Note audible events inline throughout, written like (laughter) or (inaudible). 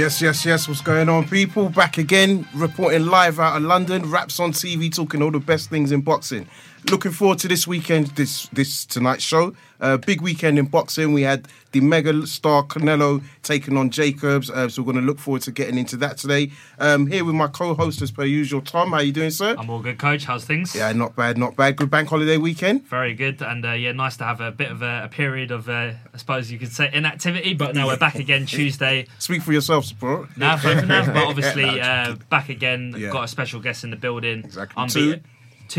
Yes, yes, yes. What's going on, people? Back again, reporting live out of London. Wraps on TV, talking all the best things in boxing. Looking forward to this weekend, this this tonight's show. Uh, big weekend in boxing. We had the mega star Canelo taking on Jacobs, uh, so we're going to look forward to getting into that today. Um, here with my co-host as per usual, Tom. How are you doing, sir? I'm all good, coach. How's things? Yeah, not bad, not bad. Good bank holiday weekend. Very good, and uh, yeah, nice to have a bit of a, a period of, uh, I suppose you could say, inactivity. But now we're back again (laughs) Tuesday. Speak for yourself, support. (laughs) Now, but obviously (laughs) uh, back again. Yeah. Got a special guest in the building. Exactly. Unbeaten, two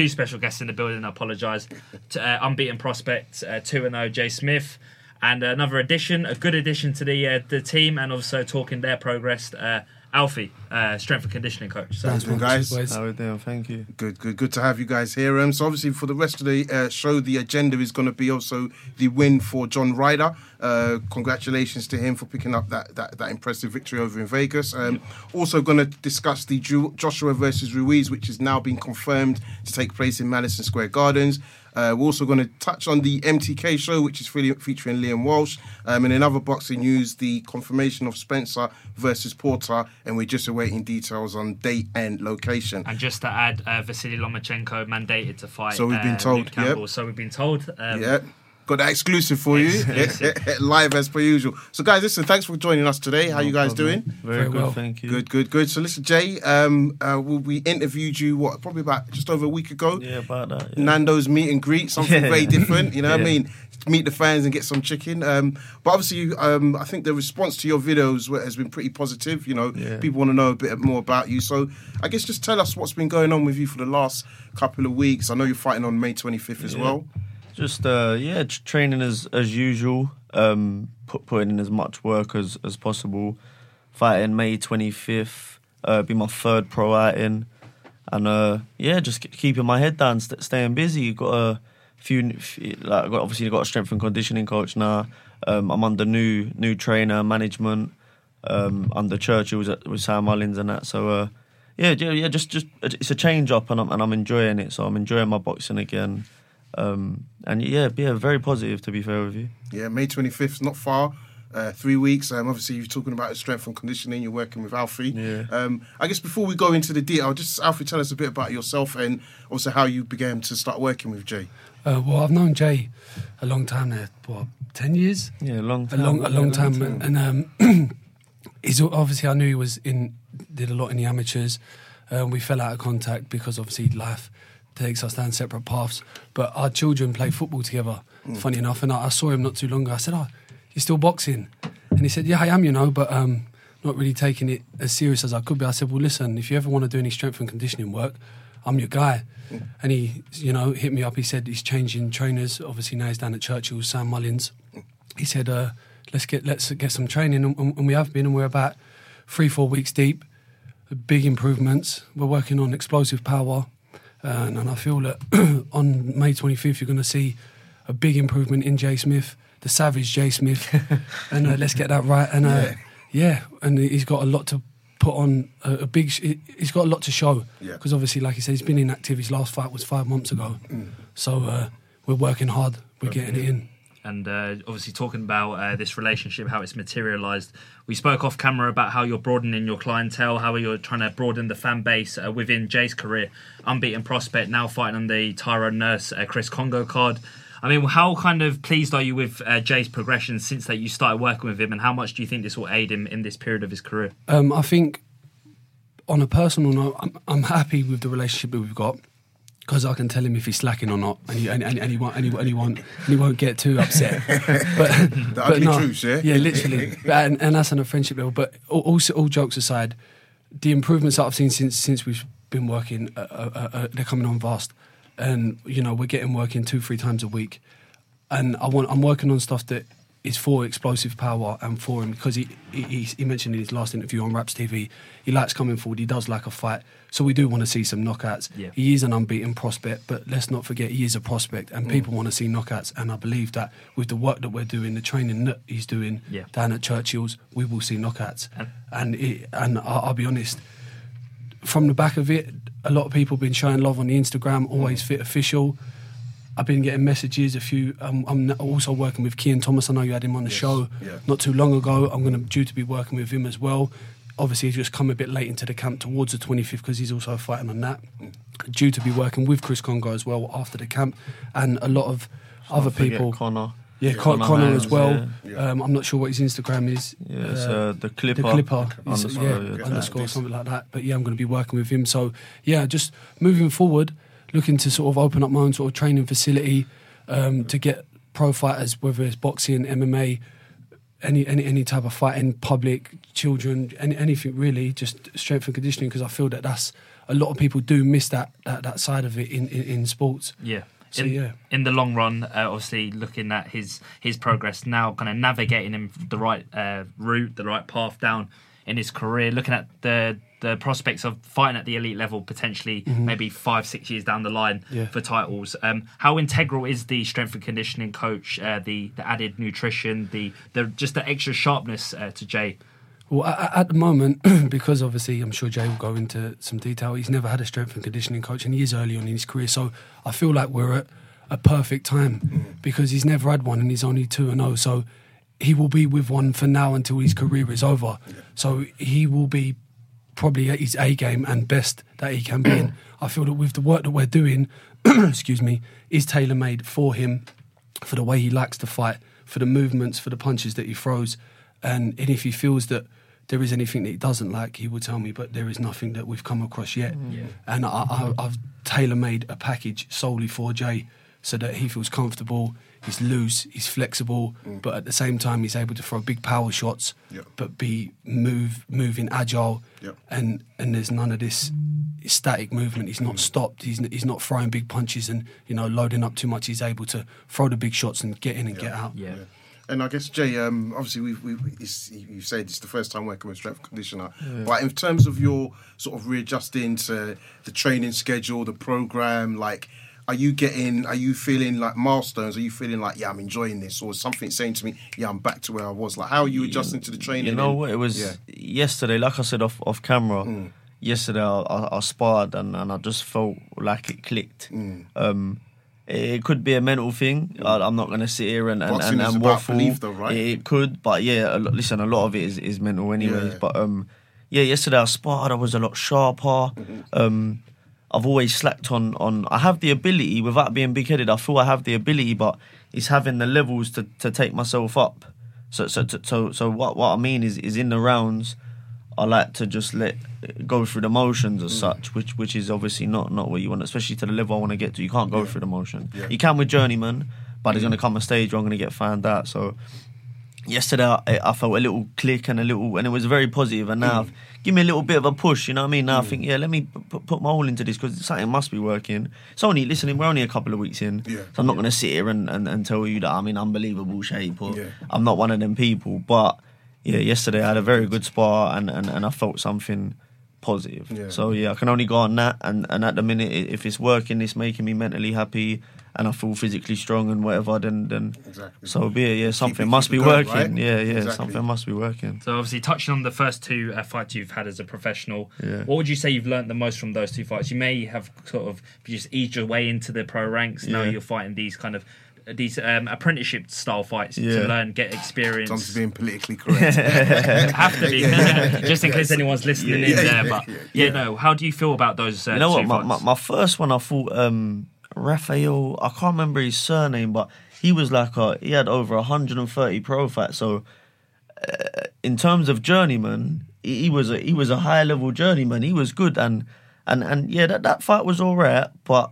special guests in the building. I apologise. To, uh, unbeaten prospect uh, two and zero Jay Smith, and another addition, a good addition to the uh, the team, and also talking their progress. Alfie, uh, strength and conditioning coach. So, Thanks, man, guys. How we doing? Thank you. Good, good, good to have you guys here. Um, so obviously for the rest of the uh, show, the agenda is going to be also the win for John Ryder. Uh, congratulations to him for picking up that that, that impressive victory over in Vegas. Um, Also going to discuss the Ju- Joshua versus Ruiz, which has now been confirmed to take place in Madison Square Gardens. Uh, we're also going to touch on the MTK show, which is fe- featuring Liam Walsh. Um, and in other boxing news, the confirmation of Spencer versus Porter, and we're just awaiting details on date and location. And just to add, uh, Vasily Lomachenko mandated to fight. So we've been uh, told, yep. So we've been told. Um, Yeah. Got that exclusive for you, (laughs) live as per usual. So, guys, listen, thanks for joining us today. How you guys doing? Very, Very good, well. thank you. Good, good, good. So, listen, Jay, um, uh, we- we interviewed you what probably about just over a week ago. Yeah, about that. Yeah. Nando's meet and greet, something (laughs) Yeah. very different. You know what I mean? Meet the fans and get some chicken. Um, but obviously, um, I think the response to your videos has been pretty positive. You know, Yeah. people want to know a bit more about you. So, I guess just tell us what's been going on with you for the last couple of weeks. I know you're fighting on May 25th as Yeah. well. Just uh, yeah, training as as usual. Um, put putting in as much work as as possible. Fighting May twenty fifth. Uh, be my third pro outing, and uh, yeah, just keeping my head down, st- staying busy. Got a few, like got, obviously got a strength and conditioning coach now. Um, I'm under new new trainer management. Um, under Churchill's at- with Sam Mullins and that. So uh, yeah, yeah, yeah, just just it's a change up, and I'm and I'm enjoying it. So I'm enjoying my boxing again. Um, and yeah, yeah, very positive to be fair with you. Yeah, May 25th, not far. Uh, three weeks. Um, obviously, you're talking about strength and conditioning. You're working with Alfie. Yeah. Um, I guess before we go into the detail, just Alfie, tell us a bit about yourself and also how you began to start working with Jay. Uh, well, I've known Jay a long time now. What, ten years? Yeah, long A long, a long Yeah, time. And um, (clears throat) he's obviously I knew he was in, did a lot in the amateurs. Um, we fell out of contact because obviously life takes us down separate paths. But our children play football together. Funny enough, and I, I saw him not too long ago. I said, "Oh, you're still boxing?" And he said, "Yeah, I am, you know, but um, not really taking it as serious as I could be." I said, "Well, listen, if you ever want to do any strength and conditioning work, I'm your guy." And he, you know, hit me up. He said he's changing trainers. Obviously now he's down at Churchill, Sam Mullins. He said, uh, "Let's get let's get some training," and, and we have been, and we're about three four weeks deep. Big improvements. We're working on explosive power, and, and I feel that (clears throat) on May 25th you're going to see a big improvement in Jay Smith, the savage Jay Smith, (laughs) and uh, let's get that right. And uh, yeah. and he's got a lot to put on a, a big. sh- He's got a lot to show Yeah. because obviously, like he said, he's been inactive. His last fight was five months ago, so uh, we're working hard. We're getting it in. And uh, obviously talking about uh, this relationship, how it's materialized. We spoke off camera about how you're broadening your clientele, how you're trying to broaden the fan base uh, within Jay's career. Unbeaten prospect, now fighting on the Tyrone Nurse uh, Chris Kongo card. I mean, how kind of pleased are you with uh, Jay's progression since that you started working with him, and how much do you think this will aid him in this period of his career? Um, I think, on a personal note, I'm, I'm happy with the relationship that we've got because I can tell him if he's slacking or not, and he and, and, and he won't and he, and he won't and he won't get too upset. (laughs) but The ugly truth, yeah? yeah, literally, But- and, and that's on a friendship level. But all, also, all jokes aside, the improvements that I've seen since since we've been working, uh, uh, uh, they're coming on vast, and you know we're getting working two three times a week, and I want I'm working on stuff that is for explosive power and for him because he he, he- he mentioned in his last interview on Wraps TV he likes coming forward he does like a fight so we do want to see some knockouts Yeah. he is an unbeaten prospect but let's not forget he is a prospect and mm. people want to see knockouts and I believe that with the work that we're doing the training that he's doing Yeah. down at Churchill's we will see knockouts And- and it, and I- I'll be honest from the back of it, a lot of people have been showing love on the Instagram, always mm. fit official. I've been getting messages. A few. Um, I'm also working with Kian Thomas. I know you had him on the show yeah. not too long ago. I'm going to due to be working with him as well. Obviously, he's just come a bit late into the camp towards the 25th because he's also fighting on that. Due to be working with Chris Kongo as well after the camp, and a lot of other people. Connor. Yeah, Con- Connor, as well. yeah. Um, I'm not sure what his Instagram is. Yeah, it's uh, the Clipper. The Clipper, underscore, yeah, yeah, underscore something like that. But yeah, I'm going to be working with him. So yeah, just moving forward, looking to sort of open up my own sort of training facility um, to get pro fighters, whether it's boxing, MMA, any any any type of fighting, public, children, any, anything really, just strength and conditioning. Because I feel that that's a lot of people do miss that that, that side of it in, in, in sports. Yeah. So, in, yeah. in the long run, uh, obviously looking at his his progress now, kind of navigating him the right uh, route, the right path down in his career, looking at the the prospects of fighting at the elite level potentially maybe five six years down the line Mm-hmm. Yeah. for titles. Um, how integral is the strength and conditioning coach, uh, the the added nutrition, the the just the extra sharpness uh, to Jay? Well, at, at the moment, (clears throat) because obviously I'm sure Jay will go into some detail, he's never had a strength and conditioning coach and he is early on in his career. So I feel like we're at a perfect time because he's never had one and he's only 2 and 0. So he will be with one for now until his career is over. So he will be probably at his A game and best that he can be in. (clears throat) I feel that with the work that we're doing, (clears throat) excuse me, is tailor made for him, for the way he likes to fight, for the movements, for the punches that he throws. And, and if he feels that there is anything that he doesn't like, he will tell me, but there is nothing that we've come across yet. Mm. And I, I, I've tailor made a package solely for Jay so that he feels comfortable, he's loose, he's flexible, but at the same time, he's able to throw big power shots, Yep. but be move, moving agile. Yep. And, and there's none of this static movement. He's not stopped. He's, he's not throwing big punches and you know loading up too much. He's able to throw the big shots and get in and get out. Yeah. And I guess Jay, um, obviously we we it's, you said it's the first time working with strength conditioner, but in terms of your sort of readjusting to the training schedule, the program, like. Are you getting? Are you feeling like milestones? Are you feeling like, yeah, I'm enjoying this, or something saying to me, yeah, I'm back to where I was? Like, how are you adjusting to the training? You know and- what? It was yeah. yesterday, like I said off off camera. Mm. Yesterday, I, I, I sparred and, and I just felt like it clicked. Mm. Um, it could be a mental thing. I, I'm not going to sit here and and, and, and waffle. though, right? It could, but yeah, listen, a lot of it is, is mental, anyways. Yeah. But um, yeah, yesterday I sparred. I was a lot sharper. Mm-hmm. Um, I've always slacked on on. I have the ability without being big headed. I feel I have the ability, but it's having the levels to, to take myself up. So so so so, so what what I mean is is in the rounds, I like to just let go through the motions Mm. as such, which which is obviously not not what you want, especially to the level I want to get to. You can't go through the motion. Yeah. Mm. You can with journeyman, but there's going to come a stage where I'm going to get found out. So yesterday I, I felt a little click and a little, and it was very positive. And now, Mm. give me a little bit of a push. You know what I mean? Now I think, yeah, let me p- put my all into this because something must be working. It's only listening. We're only a couple of weeks in, Yeah. so I'm not going to sit here and, and, and tell you that I'm in unbelievable shape or Yeah. I'm not one of them people. But yeah, yesterday I had a very good spar and, and, and I felt something positive. Yeah. So yeah, I can only go on that. And, and at the minute, if it's working, it's making me mentally happy. And I feel physically strong and whatever, then then Exactly. so be it. Yeah, something it- must keep be going, working. right? Yeah, yeah, Exactly. something must be working. So obviously touching on the first two uh, fights you've had as a professional, Yeah. what would you say you've learnt the most from those two fights? You may have sort of just eased your way into the pro ranks. Now Yeah. you're fighting these kind of these um, apprenticeship style fights Yeah. to learn, get experience. Tom's being politically correct. (laughs) have to be (laughs) just in case anyone's listening in Yeah, there. But yeah, yeah, yeah. no. How do you feel about those? Uh, You know two what? My, my, my first one, I thought um, Raphael. I can't remember his surname, but he was like a, he had over 130 pro fights. So uh, in terms of journeyman, he, he was a he was a high level journeyman. He was good, and and and yeah, that that fight was all right, but.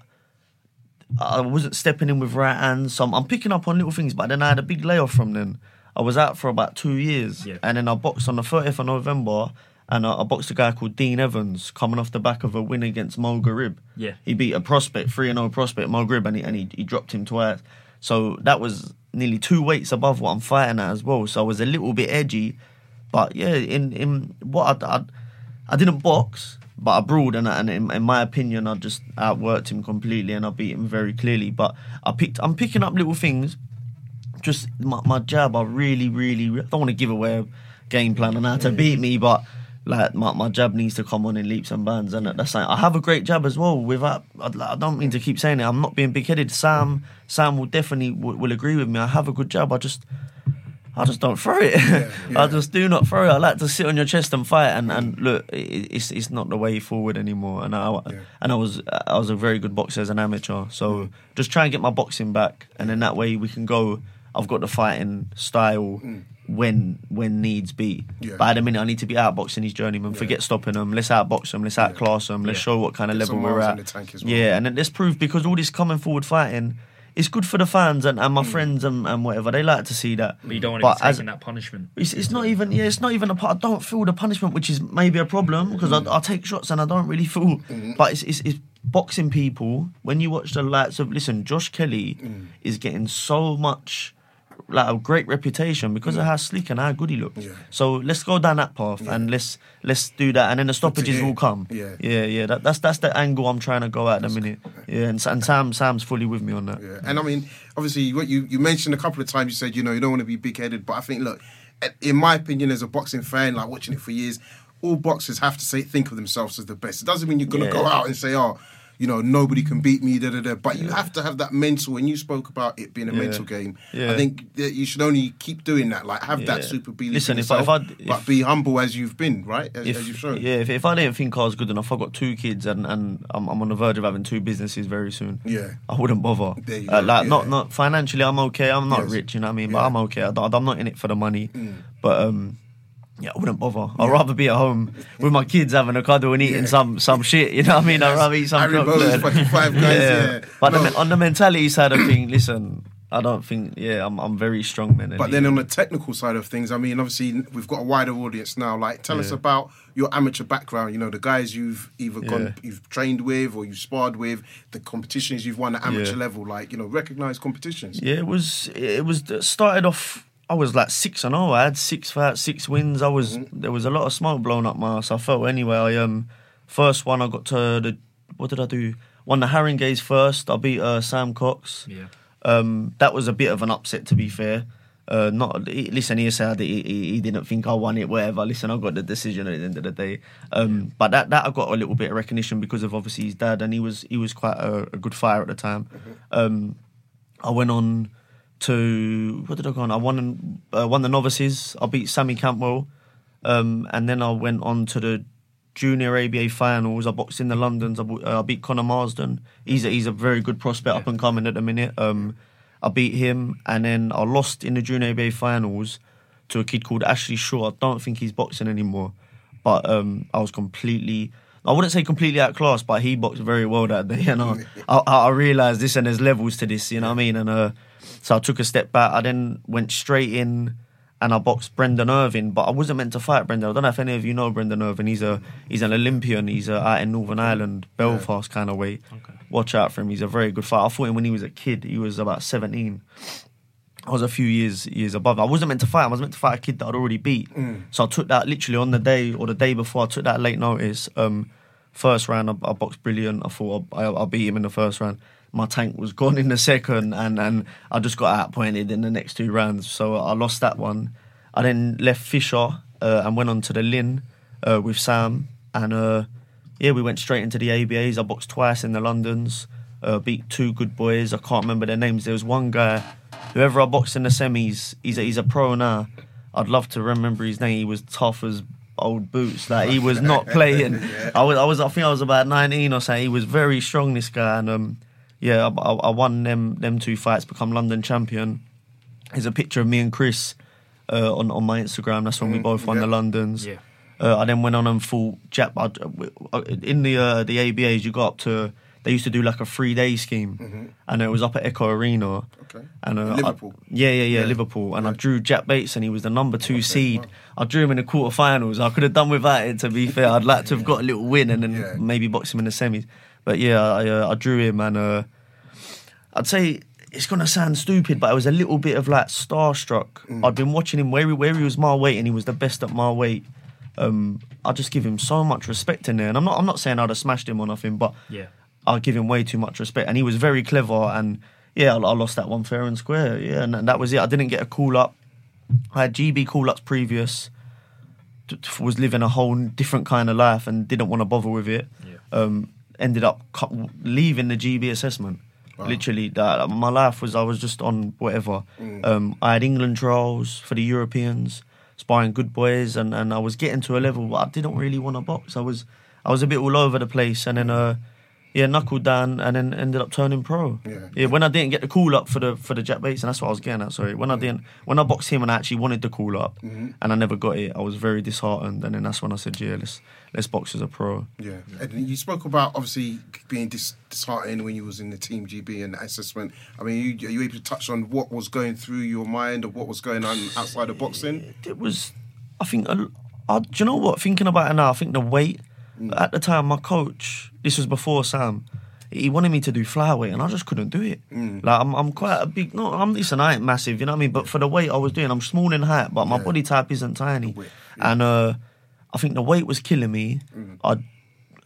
I wasn't stepping in with right hands, so I'm, I'm picking up on little things. But then I had a big layoff from then. I was out for about two years, Yeah. and then I boxed on the 30th of November, and I, I boxed a guy called Dean Evans, coming off the back of a win against Mo Garib. Yeah. he beat a prospect, three and zero prospect, Mo Garib, and he and he, he dropped him twice. So that was nearly two weights above what I'm fighting at as well. So I was a little bit edgy, but yeah, in in what I I, I didn't box, but I brawled, and, I- and in, in my opinion, I just outworked him completely, and I beat him very clearly. But I picked, I'm picking up little things. Just my, my jab, I really, really, I don't want to give away a game plan on how to beat me, but like my, my jab needs to come on in leaps and bounds, and that's like I have a great jab as well. Without I, I don't mean to keep saying it, I'm not being big headed. Sam Sam will definitely will, will agree with me. I have a good jab. I just I just don't throw it. (laughs) yeah. I just do not throw it. I like to sit on your chest and fight. And, and look, it's it's not the way forward anymore. And I Yeah. and I was I was a very good boxer as an amateur. So Mm. just try and get my boxing back, and then that way we can go. I've got the fighting style when when needs be. Mm. Yeah. But at the minute, I need to be outboxing these journeymen. Forget stopping them. Let's outbox them. Let's outclass them. Let's Yeah. show what kind of Get level we're at. in the tank as well. Yeah, and then let's prove because all this coming forward fighting. It's good for the fans and, and my friends and, and whatever. They like to see that. But you don't want to be as- taking that punishment. it's, it's not even yeah. It's not even a part. I don't feel the punishment, which is maybe a problem because I, I take shots and I don't really feel. But it's, it's it's boxing people. When you watch the likes of listen, Josh Kelly is getting so much like a great reputation because of mm. how sleek and how good he looks. Yeah. So let's go down that path and let's let's do that, and then the stoppages will come. Yeah. yeah, yeah. That, that's that's the angle I'm trying to go at the minute. Yeah, and, and Sam Sam's fully with me on that. Yeah, and I mean, obviously, what you you mentioned a couple of times, you said you know you don't want to be big headed, but I think look, in my opinion, as a boxing fan, like watching it for years, all boxers have to say think of themselves as the best. It doesn't mean you're gonna Yeah. go out and say, oh. You know, nobody can beat me, da da da. But you have to have that mental. And you spoke about it being a Yeah. mental game. Yeah. I think that you should only keep doing that. Like, have that super belief Listen, if I- if I- but if- be humble as you've been, right? As, as you've shown. yeah, if, if I didn't think I was good enough, I've got two kids and, and I'm, I'm on the verge of having two businesses very soon. Yeah. I wouldn't bother. There you Uh, go, like yeah. not not financially, I'm okay. I'm not Yes. rich, you know what I mean. But Yeah. Mm. I'm okay. I, I'm not in it for the money. But um, yeah, I wouldn't bother. I'd rather be at home with my kids having a cuddle and eating Yeah. some some shit. You know what I mean? I'd rather eat some Harry chocolate. guys, yeah. But No. the, on the mentality side of thing, listen, I don't think. Yeah, I'm I'm very strong mentally. But then on the technical side of things, I mean, obviously we've got a wider audience now. Like, tell us about your amateur background. You know, the guys you've either Yeah. gone, you've trained with, or you've sparred with, the competitions you've won at amateur Yeah. level. Like, you know, recognized competitions. Yeah, it was. It was started off. I was like six and oh. I had six fights, six wins. I was there was a lot of smoke blown up my ass. I felt anyway. I um first one I got to the what did I do? Won the Haringeys first. I beat uh, Sam Cox. Yeah. Um, that was a bit of an upset to be fair. Uh, not he- listen. He said he, he, he didn't think I won it. Whatever. Listen, I got the decision at the end of the day. Um, but that that I got a little bit of recognition because of obviously his dad, and he was he was quite a, a good fighter at the time. Um, I went on to what did I go on? I won uh, won the novices. I beat Sammy Campbell, um, and then I went on to the junior ABA finals. I boxed in the Londons. I, uh, I beat Conor Marsden. He's a, he's a very good prospect up and coming at the minute. Um, I beat him, and then I lost in the junior ABA finals to a kid called Ashley Shaw. I don't think he's boxing anymore, but um, I was completely. I wouldn't say completely outclassed, but he boxed very well that day. Know, (laughs) I, I, I realised this, and there's levels to this. You know what I mean? And uh, so I took a step back. I then went straight in, and I boxed Brendan Irvine. But I wasn't meant to fight Brendan. I don't know if any of you know Brendan Irvine. He's a he's an Olympian. He's uh, out in Northern Ireland, Belfast kind of way. Watch out for him. He's a very good fighter. I fought him when he was a kid. He was about seventeen. I was a few years years above. I wasn't meant to fight him. I was meant to fight a kid that I'd already beat. So I took that literally on the day or the day before. I took that late notice. Um, first round, I, I boxed brilliant. I thought I, I, I beat him in the first round. My tank was gone in the second, and, and I just got outpointed in the next two rounds. So I lost that one. I then left Fisher uh, and went on to the Lynn uh, with Sam, and uh, yeah, we went straight into the ABAs. I boxed twice in the Londons. Uh, beat two good boys. I can't remember their names. There was one guy, whoever I boxed in the semis. He's a, he's a pro now. I'd love to remember his name. He was tough as old boots. Like he was not (laughs) playing. I was I was I think I was about nineteen or something. He was very strong. This guy and um yeah, I, I, I won them them two fights, become London champion. There's a picture of me and Chris uh, on on my Instagram. That's when we both won yeah. the Londons. Yeah. Uh, I then went on and fought Jap. I, uh, in the uh, the ABAs, you got up to. They used to do like a three day scheme, and it was up at Echo Arena. Okay. And uh, Liverpool. I- yeah, yeah, yeah, Yeah. Liverpool. And I drew Jack Bates, and he was the number two seed. I drew him in the quarterfinals. I could have done without it. To be fair, I'd like to have got a little win and then Yeah. maybe box him in the semis. But yeah, I, uh, I drew him, and uh, I'd say it's gonna sound stupid, but I was a little bit of like starstruck. Mm. I'd been watching him where he, where he was my weight, and he was the best at my weight. Um, I just give him so much respect in there, and I'm not I'm not saying I'd have smashed him or nothing, but Yeah. I give him way too much respect, and he was very clever. And yeah, I, I lost that one fair and square. Yeah, and, that was it. I didn't get a call up. I had GB call ups previous. t- was living a whole different kind of life and didn't want to bother with it. Yeah. Um, ended up cu- leaving the GB assessment. Literally, that my life was I was just on whatever. Um, I had England trials for the Europeans, sparring good boys, and, and I was getting to a level where I didn't really want to box. I was I was a bit all over the place, and then uh, yeah, knuckled down, and then ended up turning pro. Yeah. yeah. when I didn't get the call up for the for the Jack Bates, and that's what I was getting at. Sorry, when I didn't when I boxed him and I actually wanted the call up, mm-hmm. and I never got it, I was very disheartened. And then that's when I said, yeah, let's let's box as a pro. Yeah, and you spoke about obviously being dis- disheartened when you was in the Team GB and assessment. I mean, you, are you able to touch on what was going through your mind or what was going on outside of boxing? it was, I think, I, do you know what? Thinking about it now, I think the weight. Mm. At the time, my coach, this was before Sam, he wanted me to do flyweight, and I just couldn't do it. Mm. Like I'm, I'm quite a big. No, I'm listen, I ain't massive, you know what I mean. But for the weight I was doing, I'm small in height, but my Yeah. body type isn't tiny, weight, and uh, I think the weight was killing me. I'd I,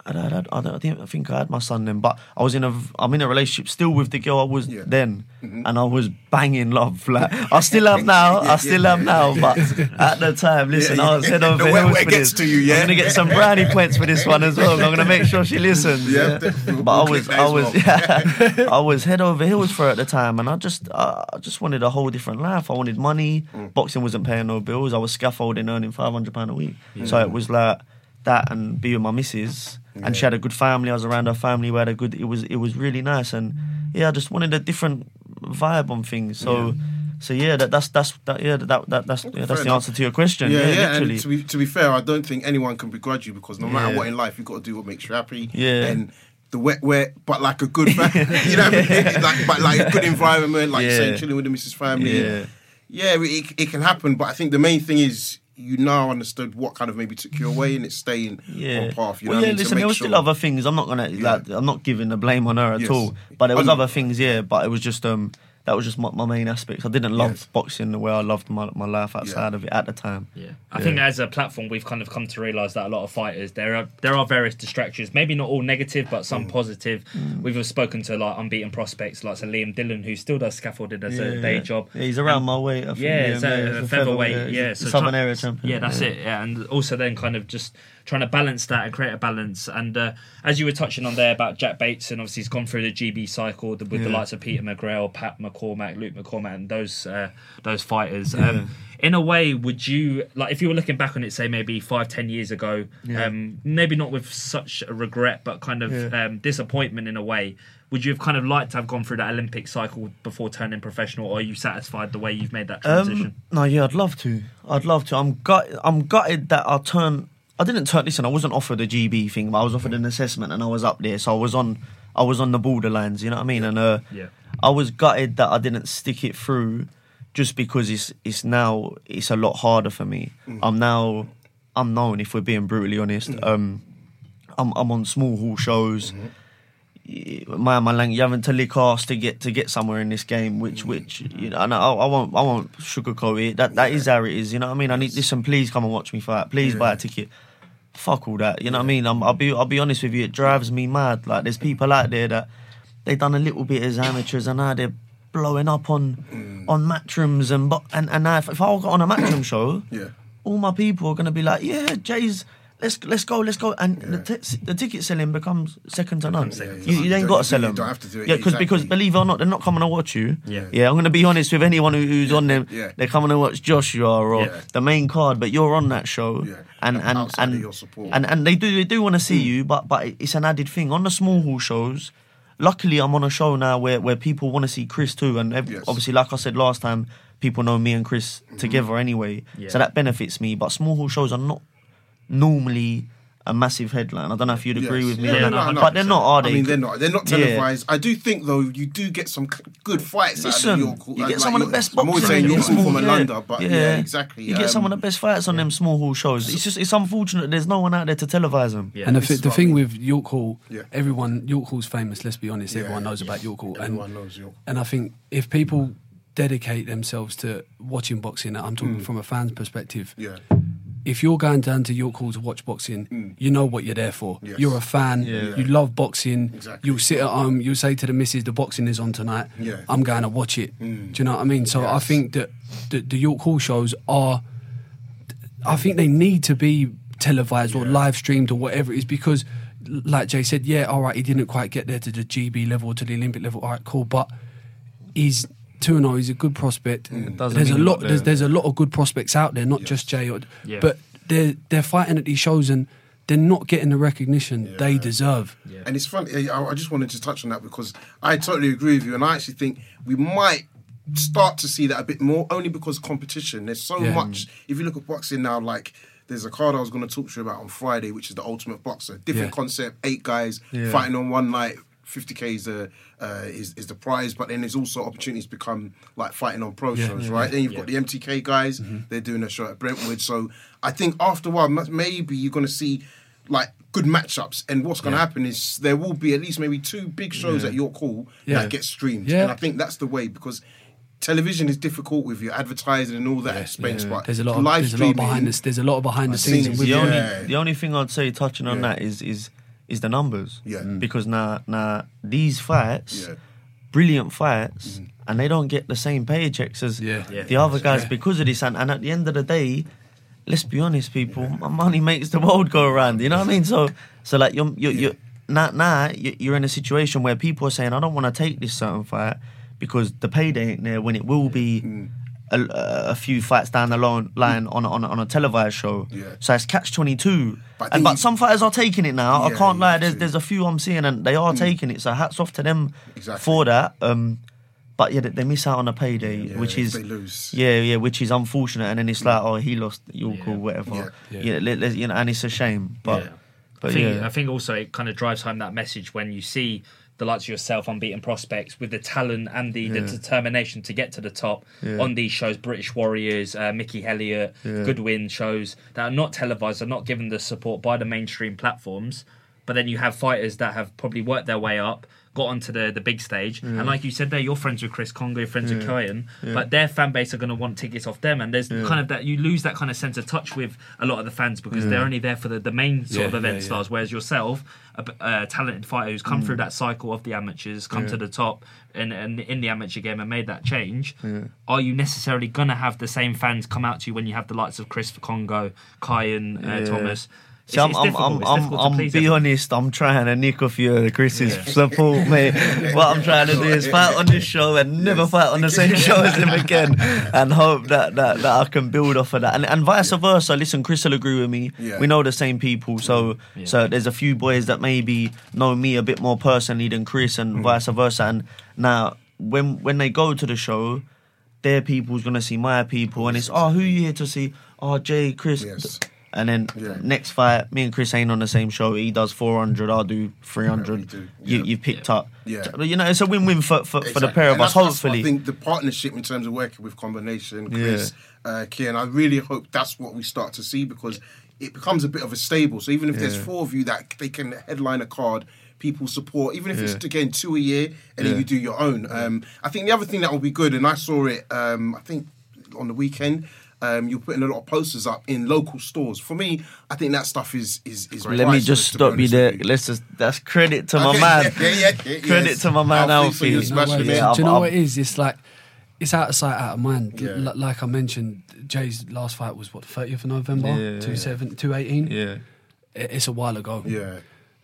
I, I, I, didn't- I think I had my son then, but I was in a I'm in a relationship still with the girl I was Yeah. then, and I was banging love. Like I still (laughs) am now, I still am now, but (laughs) at the time, listen, Yeah, I was head over heels for this. to you, yeah? I'm gonna get some brownie points for this one as well. I'm gonna make sure she listens. Yeah, definitely. but I We'll was I was well. (laughs) I was head over heels for her at the time, and I just uh, I just wanted a whole different life. I wanted money. Mm. Boxing wasn't paying no bills. I was scaffolding, earning five hundred pound a week. So it was like that, and be with my missus. And she had a good family. I was around her family. We had a good. It was it was really nice, and yeah, I just wanted a different vibe on things. So. So yeah, that, that's that's that yeah that, that that's yeah, Fair that's the enough. answer to your question. Yeah, Yeah, yeah. And to be, to be fair, I don't think anyone can begrudge you because no matter Yeah. what in life, you've got to do what makes you happy. Yeah. And the wet, wet, but like a good, fa- (laughs) you know, I mean? like, but like a good environment, like Yeah. say, chilling with the missus family. Yeah. Yeah, it, it can happen, but I think the main thing is you now understood what kind of maybe took you away and it's staying yeah. on path. You well, know what yeah, I mean? Listen, there was sure- still other things. I'm not gonna like, I'm not giving the blame on her at Yes. all. But there was other things, yeah. But it was just um that was just my, my main aspects. I didn't love Yes. boxing the way I loved my my life outside of it at the time. Yeah, I think as a platform, we've kind of come to realise that a lot of fighters there are there are various distractions. Maybe not all negative, but Mm. some positive. We've spoken to like unbeaten prospects like Sir Liam Dillon, who still does scaffolding as a day job. Yeah, he's around my weight. I think, Yeah, so he's a a featherweight. he's Yeah, a so Southern try- area champion. Yeah, that's it. Yeah, and also then kind of just trying to balance that and create a balance. And uh, as you were touching on there about Jack Bates, and obviously he's gone through the GB cycle with the likes of Peter McGrail, Pat McCormack, Luke McCormack, and those uh, those fighters. Um, in a way, would you like if you were looking back on it, say maybe five, ten years ago, Yeah. um, maybe not with such a regret, but kind of Yeah. um, disappointment in a way? Would you have kind of liked to have gone through that Olympic cycle before turning professional, or are you satisfied the way you've made that transition? Um, no, yeah, I'd love to. I'd love to. I'm gut. I'm gutted that I turn. I didn't turn. Listen, I wasn't offered a GB thing, but I was offered an assessment, and I was up there, so I was on. I was on the borderlines. You know what I mean? And uh, Yeah. I was gutted that I didn't stick it through, just because it's it's now it's a lot harder for me. I'm now I'm known. If we're being brutally honest, um, I'm I'm on small hall shows. My my lang, you having to lick ass to get to get somewhere in this game, which mm-hmm. which you know, and I, I won't I won't sugarcoat it. That that is how it is. You know what I mean? I need listen. Please come and watch me fight. Please buy a ticket. Fuck all that. You know what I mean? I'm, I'll be I'll be honest with you. It drives me mad. Like there's people out there that they done a little bit as amateurs and now they're blowing up on mm. on matchrooms and but and and now if, if I got on a matchroom show, Yeah. all my people are gonna be like, yeah, Jay's. Let's let's go, let's go, and the, t- the ticket selling becomes second to none. second to You, ain't got to sell them. you don't have to do it, Yeah, because because believe it or not, they're not coming to watch you. Yeah. yeah. I'm gonna be honest with anyone who, who's on them. Yeah. They're coming to watch Joshua or Yeah. the main card, but you're on that show, Yeah. and and and your support. and and they do they do want to see hmm. you, but but it's an added thing on the small hall shows. Luckily, I'm on a show now where, where people want to see Chris too, and Yes. obviously, like I said last time, people know me and Chris mm-hmm. together anyway, Yeah. so that benefits me. But small hall shows are not normally a massive headline. I don't know if you'd agree Yes. with me, Yeah, on no, that, no, but they're not, are they? I mean, they're not. They're not Yeah. televised. I do think though you do get some good fights Listen, out of York. you like- get some like of the best I'm always boxing saying in York small- from a yeah, London, but yeah, exactly. You get some of Um, the best fights on them small hall shows. It's just it's unfortunate there's no one out there to televise them. Yeah. and the, this the thing with York Hall, Yeah. everyone York Hall's famous. Let's be honest, Yeah, everyone knows about York Hall, and knows York. and I think if people dedicate themselves to watching boxing, I'm talking from a fan's perspective. Yeah. If you're going down to York Hall to watch boxing, mm. you know what you're there for. Yes. You're a fan. Yeah. You love boxing. Exactly. You'll sit at home. You'll say to the missus, "The boxing is on tonight. Yeah. I'm going to watch it." Mm. Do you know what I mean? So I think that the, the York Hall shows are I think they need to be televised or live streamed or whatever it is because, like Jay said, yeah, all right, he didn't quite get there to the GB level or to the Olympic level. All right, cool, but he's. 2 0, he's a good prospect. doesn't There's a lot. There's, there's a lot of good prospects out there, not just Jay. Or, Yeah. But they're they're fighting at these shows and they're not getting the recognition they deserve. And it's funny. I, I just wanted to touch on that because I totally agree with you, and I actually think we might start to see that a bit more, only because competition. There's so Yeah. much. If you look at boxing now, like there's a card I was going to talk to you about on Friday, which is the Ultimate Boxer. Different Yeah. concept, eight guys Yeah. fighting on one night. 50k is the uh, is, is the prize, but then there's also opportunities to become like fighting on pro Yeah, shows, yeah, right? Then you've got the MTK guys; they're doing a show at Brentwood. So I think after a while, maybe you're going to see like good matchups. And what's going to happen is there will be at least maybe two big shows at York Hall Yeah. that get streamed. Yeah. And I think that's the way because television is difficult with your advertising and all that expense. But There's a lot of live there's a lot streaming, behind the there's a lot of behind the I've scenes. the Yeah. only the only thing I'd say touching on Yeah. that is is is the numbers. Yeah. Mm. Because now now these fights, Yeah. brilliant fights, and they don't get the same paychecks as Yeah. Yeah. the other guys Yeah. because of this. And, and at the end of the day, let's be honest, people, my money makes the world go around. You know what I mean? So so like you're you're, you're now now you- you're in a situation where people are saying, I don't want to take this certain fight because the payday ain't there when it will be. Mm. A, a few fights down the line, line on, a- on, a- on a televised show, Yeah. so it's catch twenty two. But And but some fighters are taking it now. I can't you lie. There's there's a few I'm seeing and they are taking it. So hats off to them Exactly. for that. Um, but yeah, they, they miss out on a payday, Yeah, which is they lose. yeah, yeah, which is unfortunate. And then it's like, oh, he lost York Yeah. or whatever. Yeah. Yeah, Yeah. let- let- you know, and it's a shame. But Yeah. but I think, yeah, I think also it kind of drives home that message when you see the likes of yourself unbeaten prospects with the talent and the, the determination to get to the top Yeah. on these shows british warriors uh, mickey Helliet, Yeah. goodwin shows that are not televised are not given the support by the mainstream platforms but then you have fighters that have probably worked their way up got onto the, the big stage. And like you said there you're friends with chris kongo you're friends with Kyan, but their fan base are going to want tickets off them. And there's kind of that you lose that kind of sense of touch with a lot of the fans because they're only there for the, the main sort Yeah, of event yeah, yeah. stars whereas yourself a, a talented fighter who's come through that cycle of the amateurs come to the top and, and in the amateur game and made that change are you necessarily going to have the same fans come out to you when you have the likes of chris kongo Kyan, uh, Yeah. thomas See, I'm, I'm. I'm, I'm, I'm be honest. I'm trying to nick off your Chris's support, mate. What I'm trying to do is fight on this show and never fight on the same show as him again, and hope that, that, that I can build off of that, and, and vice versa. Listen, Chris will agree with me. Yeah. We know the same people, so so there's a few boys that maybe know me a bit more personally than Chris, and vice versa. And now when when they go to the show. Their people's gonna see my people, and it's oh, who you here to see? Oh, Jay, Chris, Yes. And then Yeah. next fight, me and Chris ain't on the same show. He does 400, I'll do 300. we do. You, Yeah. you picked up. Yeah. You know, it's a win win for, for, for the pair of And us, that's- that's hopefully. I think the partnership in terms of working with combination, Chris, uh, Kian, I really hope that's what we start to see because it becomes a bit of a stable. So even if there's four of you that they can headline a card, people support, even if it's Yeah. again two a year, and then you do your own. Um, I think the other thing that will be good, and I saw it, um, I think on the weekend. Um, you're putting a lot of posters up in local stores. For me, I think that stuff is is is. Let me just stop you there. Let's just, that's credit to my man. yeah, yeah, yeah, Credit yes. to my man, Alfie, for Alfie. your No smashing Yeah, do you know I'm- what it is? It's like it's out of sight, out of mind. Yeah. l- like I mentioned, Jay's last fight was what thirtieth of November, Yeah. two seven, two eighteen. Yeah. I- It's a while ago. Yeah.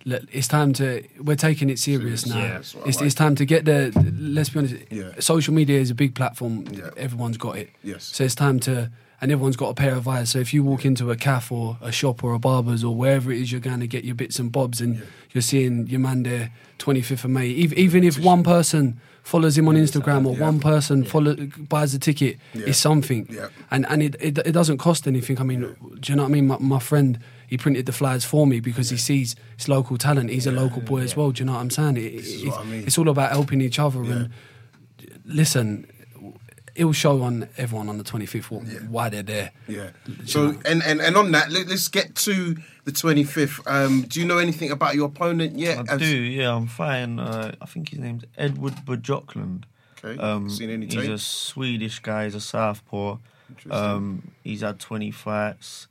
It's time to. We're taking it serious now. yeah, that's what I it's, like. it's time to get the. Let's be honest. Yeah. Social media is a big platform. Yeah. Everyone's got it. Yes. So it's time to. And everyone's got a pair of eyes. So if you walk into a cafe or a shop or a barber's or wherever it is you're going to get your bits and bobs, and you're seeing your man there, 25th of May. Ev- Even if one person follows him on Instagram or Yeah. one person follow, buys a ticket, Yeah. it's something. Yeah. And and it, it it doesn't cost anything. I mean, do you know what I mean? My, my friend. He printed the flyers for me because he sees it's local talent. He's a local boy as well. Do you know what I'm saying? It, This is it- I mean. It's all about helping each other. Yeah. And listen, it'll show on everyone on the 25th wh- Yeah. why they're there. Yeah. So and, and and on that, let, us get to the twenty fifth. Um, do you know anything about your opponent yet? I As- do, yeah. I'm fine. uh, I think his name's Edward Bajokland. Okay. Um, Seen any he's tape? a Swedish guy. He's a southpaw. Interesting. Um, he's had 20 fights.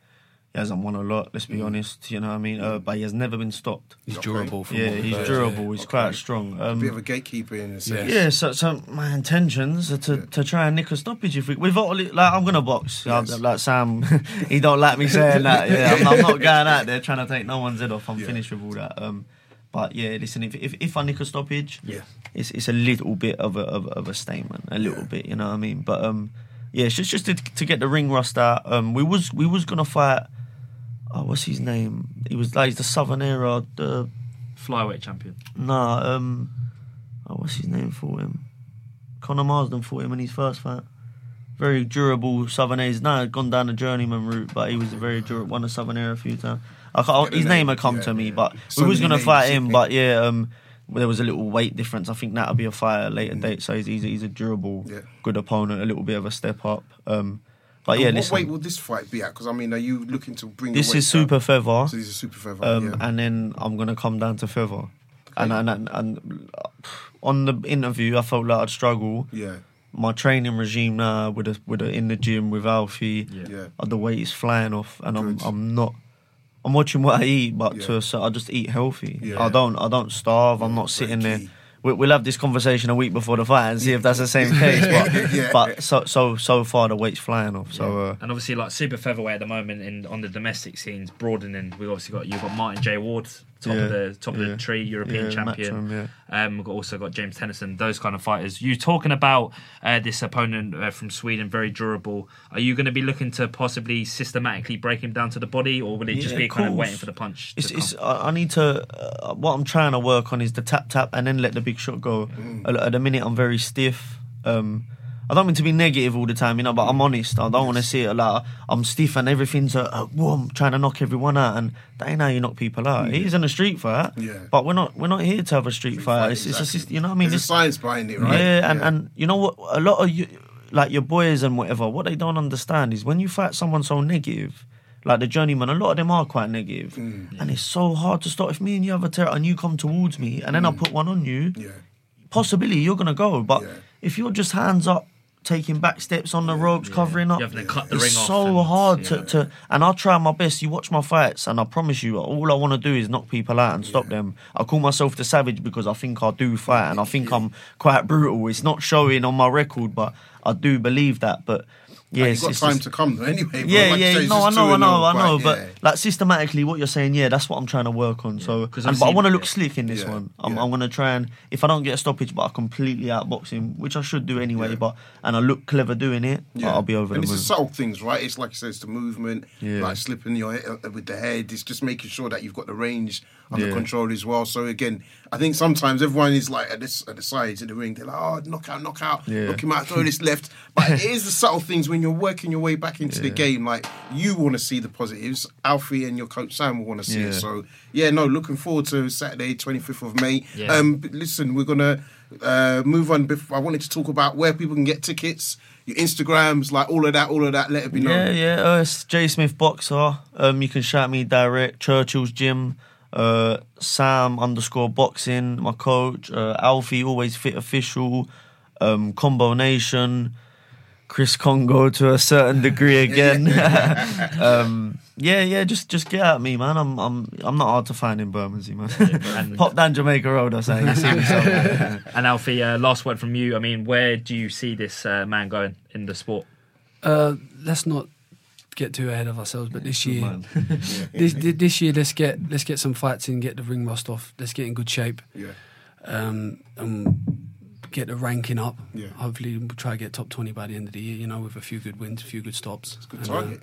He hasn't won a lot. Let's be Mm. honest. You know what I mean? Uh, but he has never been stopped. He's Okay. durable. From Yeah, he's heard, durable. He's Okay. quite strong. Um, bit of a gatekeeper in a sense. yeah, so so my intentions are to, Yeah. to try and nick a stoppage if we we've all like I'm gonna box. Yes. I'm- like Sam, (laughs) he don't like me saying that. Yeah, I'm, I'm not going out there trying to take no one's head off. I'm Yeah. finished with all that. Um, but yeah, listen, if if, if I nick a stoppage, Yeah. it's it's a little bit of a of, a- of a statement, a little Yeah. bit. You know what I mean? But um, yeah, it's just just to, to get the ring rust out. Um, we was we was gonna fight. Oh, what's his name? He was like he's the Southern area. The Flyweight champion. Nah, um, oh, what's his name for him? Conor Marsden fought him in his first fight. Very durable Southern A's. Nah, gone down the journeyman route, but he was a very durable. Won the Southern Area a few times. I can't, his name, name had come yeah, to me, yeah. but So we was gonna names, fight him. yeah. But yeah, um, there was a little weight difference. I think that'll be a fight at a later date. So he's he's, he's a durable, Mm. Yeah. good opponent. A little bit of a step up. Um, but And yeah, what listen, weight will this fight be at? Because I mean, are you looking to bring? this is super down? feather. So this is super feather. Um, yeah. and then I'm gonna come down to feather. And, and, and and on the interview, I felt like I'd struggle. yeah, My training regime now, with a, with a, in the gym with Alfie, Yeah. yeah, uh, the weight is flying off, and I'm I'm not. I'm watching what I eat, but Yeah. to a, cer- I just eat healthy. Yeah. I don't I don't starve. I'm not very sitting there. Key. We, we'll have this conversation a week before the fight and see if that's the same case. But (laughs) Yeah. but so so so far the weight's flying off. So uh, And obviously, like super featherweight at the moment in on the domestic scenes, broadening. We've obviously got you've got Martin J Ward, top Yeah, of the top of the tree, European Yeah, champion. Matchroom, Um, we've got, also got James Tennyson, those kind of fighters. You talking about uh, this opponent uh, from Sweden, very durable. Are you going to be looking to possibly systematically break him down to the body, or will it just be of kind of waiting for the punch? It's, to it's. I need to. Uh, what I'm trying to work on is the tap tap and then let the big shot go. At, at the minute, I'm very stiff. Um, I don't mean to be negative all the time, you know, but I'm honest. I don't want to see it like I'm stiff and everything's a, a whoa, I'm trying to knock everyone out, and that ain't how you knock people out. It is in a street fight, Yeah. but we're not we're not here to have a street, fight. fight, It's, it's a, you know what I mean. There's a It's- science behind it, right? yeah, and, and you know what? A lot of you, like your boys and whatever, what they don't understand is when you fight someone so negative, like the journeyman, a lot of them are quite negative, Mm. and it's so hard to stop. If me and you have a terror and you come towards me, and then I put one on you, Mm. yeah, possibly you're gonna go. But Yeah. if you're just hands up, taking back steps on the ropes, covering up, You have to cut the it's ring off so and- hard yeah. to, to. And I'll try my best. You watch my fights, and I promise you, all I want to do is knock people out and stop them. I call myself the savage because I think I do fight, and I think I'm quite brutal. It's not showing on my record, but I do believe that. But yeah, yeah, you've got time just- to come though. Anyway, yeah, Like yeah, say, no, I know, I know, I know, right, but yeah. like systematically, what you're saying, yeah, that's what I'm trying to work on. So, 'Cause and, but I want to look yeah. slick in this Yeah, one. I'm, yeah. I'm going to try and if I don't get a stoppage, but I completely outbox him, which I should do anyway. Yeah. But and I look clever doing it, Yeah. I'll be over and the it's the moon. subtle things, right? It's like I said, it's the movement, Yeah. like slipping your head uh, with the head. It's just making sure that you've got the range under Yeah. control as well. So again, I think sometimes everyone is like at this at the sides of the ring. They're like, oh, knock out, knock out, knock him out, throw this left. (laughs) But it is the subtle things when you're working your way back into the game. Like you want to see the positives. Alfie and your coach Sam will want to see it. So yeah, no, looking forward to Saturday, 25th of May. Yeah. Um, listen, we're gonna uh, move on. Before, I wanted to talk about where people can get tickets, your Instagrams, like all of that, all of that. Let it be known. Yeah, yeah. Uh, it's J Smith Boxer. Um, you can shout me direct. Churchill's Gym. Uh, Sam underscore boxing. My coach. Uh, Alfie always fit official. Um, Combo Nation. Chris Kongo to a certain degree (laughs) again. (laughs) um, yeah, yeah. Just just get at me, man. I'm I'm I'm not hard to find in Bermondsey, man. and- Pop down Jamaica Road, I say. You see. (laughs) And Alfie, uh, last word from you. I mean, where do you see this uh, man going in the sport? Uh, let's not get too ahead of ourselves, but this year, this, this year, let's get let's get some fights in, get the ring rust off. Let's get in good shape, Yeah. um, and get the ranking up. Yeah. Hopefully, we'll try to get top twenty by the end of the year. You know, with a few good wins, a few good stops. It's good target.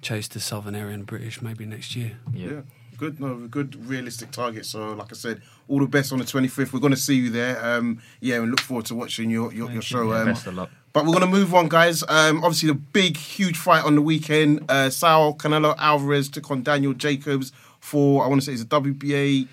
chase the Southern area and British maybe next year. Yeah. Good, no, good, realistic target. So, like I said, all the best on the 25th. We're going to see you there. Um, yeah, and look forward to watching your your, your show. Um, Best of luck. But we're going to move on, guys. Um, obviously, the big, huge fight on the weekend. Uh, Saul Canelo Alvarez took on Daniel Jacobs for, I want to say, it's a WBA.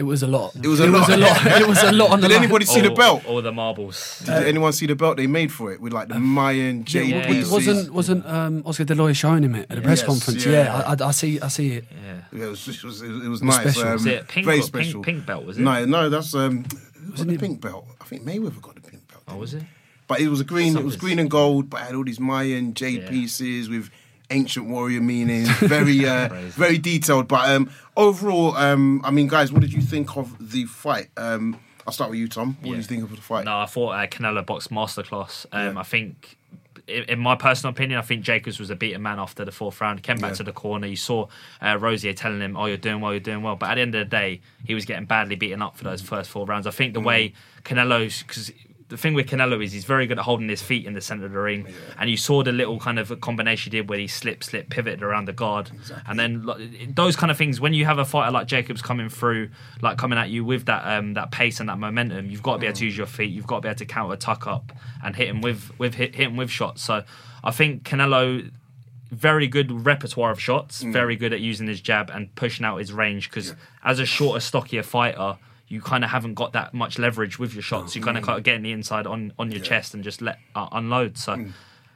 It was a lot. It was a it lot. Was a lot. (laughs) it was a lot on the Did line. anybody see the belt? All the marbles. Did anyone see the belt they made for it with like the Mayan J Yeah, Yeah, pieces? wasn't wasn't um, Oscar De La Hoya showing him it at the press Yes, conference? yeah. Yeah, I, I, I see. I see it. Yeah. Yeah, it was, it was, it was It was nice. special. Um, Was it pink very special. pink, pink belt? Was it? No, no, that's um, Wasn't the it- pink belt. I think Mayweather got the pink belt. Oh, was it? But it was a green. It was green and gold, but it had all these Mayan jade Yeah. pieces with ancient warrior meaning, (laughs) very uh, very detailed. But um, overall, um, I mean, guys, what did you think of the fight? Um, I'll start with you, Tom. What Yeah. did you think of the fight? No, I thought uh, Canelo boxed masterclass. Um, I think, in, in my personal opinion, I think Jacobs was a beaten man after the fourth round. He came back Yeah. to the corner. You saw uh, Rozier telling him, "Oh, you're doing well. You're doing well." But at the end of the day, he was getting badly beaten up for those first four rounds. I think the way Canelo's because. The thing with Canelo is he's very good at holding his feet in the center of the ring, and you saw the little kind of combination he did where he slipped, slipped, pivoted around the guard, and then like, those kind of things. When you have a fighter like Jacobs coming through, like coming at you with that um, that pace and that momentum, you've got to be able to use your feet. You've got to be able to counter tuck up and hit him with with hit, hit him with shots. So I think Canelo very good repertoire of shots, very good at using his jab and pushing out his range. Because as a shorter, stockier fighter, you kind of haven't got that much leverage with your shots. You kind of got to get in the inside on on your chest and just let uh, unload. So.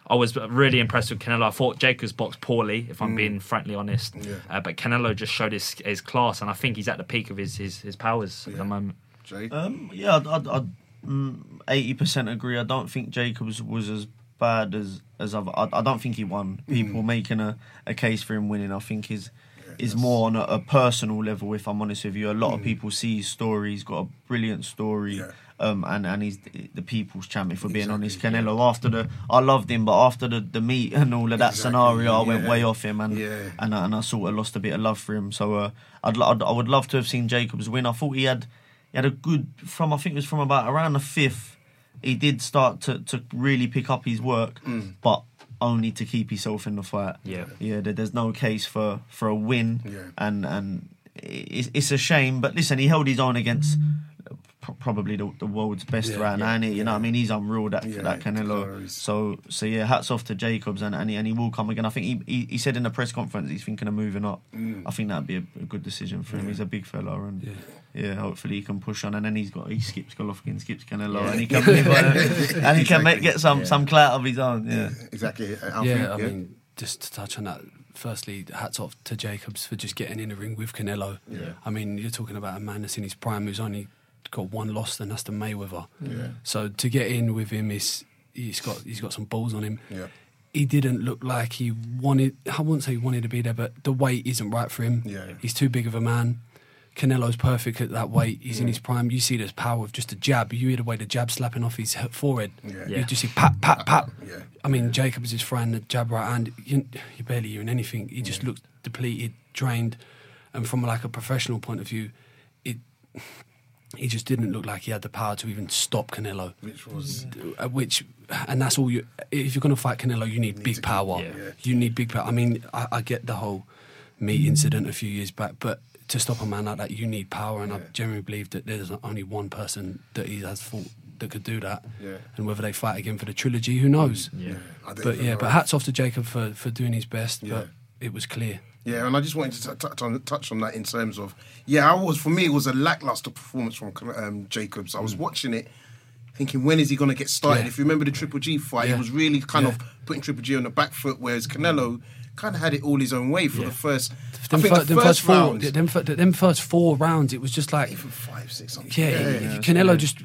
I was really impressed with Canelo. I thought Jacobs boxed poorly, if I'm being frankly honest. Uh, but Canelo just showed his his class, and I think he's at the peak of his his, his powers at the moment. Jay? Um, yeah, I'd- I'd I'd, mm, eighty percent agree. I don't think Jacobs was as bad as as other. I, I don't think he won. People making a, a case for him winning, I think is is more on a, a personal level. If I'm honest with you, a lot of people see his story. He's got a brilliant story. Yeah. Um, and, and he's the, the people's champion for being honest. Exactly, Canelo after the I loved him, but after the, the meet and all of that Exactly, scenario, I went yeah. way off him, and Yeah. and I, and I sort of lost a bit of love for him. So uh, I'd, I'd I would love to have seen Jacobs win. I thought he had he had a good from I think it was from about around the fifth. He did start to, to really pick up his work, but only to keep himself in the fight. Yeah. yeah. There's no case for, for a win, Yeah. and and it's, it's a shame. But listen, he held his own against pro- probably the, the world's best Yeah, right now. And he, you know, what I mean, he's unreal that Yeah, that Canelo. Canelo So so yeah, hats off to Jacobs, and and he, and he will come again. I think he, he he said in the press conference he's thinking of moving up. Mm. I think that'd be a, a good decision for him. He's a big fella, and yeah. hopefully he can push on. And then he's got he skips Golovkin, skips Canelo, Yeah. and he (laughs) can and he can make, get some some clout of his own. Yeah. Exactly. Alfie, yeah, I mean, just to touch on that, firstly, hats off to Jacobs for just getting in the ring with Canelo. Yeah. I mean, you're talking about a man that's in his prime who's only got one loss, and that's the Mayweather. Yeah. So to get in with him is he's got he's got some balls on him. Yeah. He didn't look like he wanted. I wouldn't say he wanted to be there, but the weight isn't right for him. Yeah. He's too big of a man. Canelo's perfect at that weight. He's in his prime. You see this power of just a jab. You hear the way the jab slapping off his forehead. Yeah. You just see pat, pat, pat. Yeah. I mean, Jacobs is throwing the jab right hand. You, you're barely hearing anything. He just looks depleted, drained, and from like a professional point of view, it he just didn't look like he had the power to even stop Canelo. Which was Uh, which, and that's all you. If you're going to fight Canelo, you need, big power. Yeah. Yeah. You need big power. I mean, I, I get the whole meat incident a few years back, but to stop a man like that, you need power. And I generally believe that there's only one person that he has fought that could do that. Yeah. And whether they fight again for the trilogy, who knows? Yeah. I But yeah, know. but hats off to Jacob for, for doing his best. Yeah. But it was clear. Yeah, and I just wanted to t- touch on touch on that in terms of yeah, I was for me it was a lackluster performance from um, Jacobs. I was watching it, thinking when is he going to get started? Mm. Yeah. If you remember the Triple G fight, Yeah. he was really kind Yeah. of putting Triple G on the back foot, whereas Canelo kind of had it all his own way for Yeah. the first. Them, I think the first, first four, round, them, fir- them first four rounds, it was just like even five, six, something. Yeah, he- Canelo just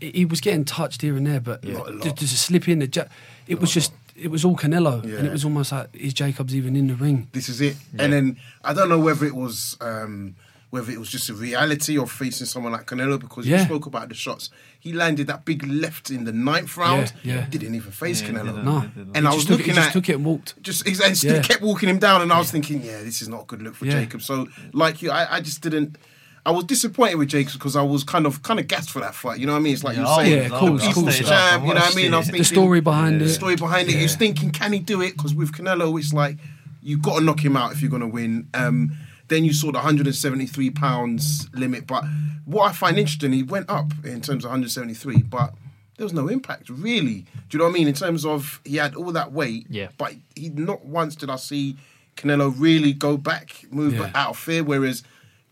he was getting touched here and there, but lot. just, slip in the ja- it was just it was all Canelo, and it was almost like is Jacobs even in the ring? this is it. And then I don't know whether it was um, whether it was just a reality of facing someone like Canelo because you spoke about the shots. He landed that big left in the ninth round. Yeah, yeah. Didn't even face Yeah, Canelo. No. And He I was just took it- looking just at took it and walked. just (laughs) and Yeah. kept walking him down, and I was thinking, yeah, this is not a good look for Yeah. Jacob. So, like you, I, I just didn't. I was disappointed with Jacobs because I was kind of kind of gassed for that fight. You know what I mean? It's like you Yeah, were I saying, Yeah, cool, I cool. Jam, you know what I mean? I was it. The story behind the it. The story behind it. You're thinking, can he do it? Because with Canelo, it's like you've got to knock him out if you're going to win. Um, then you saw the 173 pounds limit, but what I find interesting, he went up in terms of 173, but there was no impact really. Do you know what I mean? In terms of he had all that weight, Yeah. but he not once did I see Canelo really go back, move Yeah. out of fear. Whereas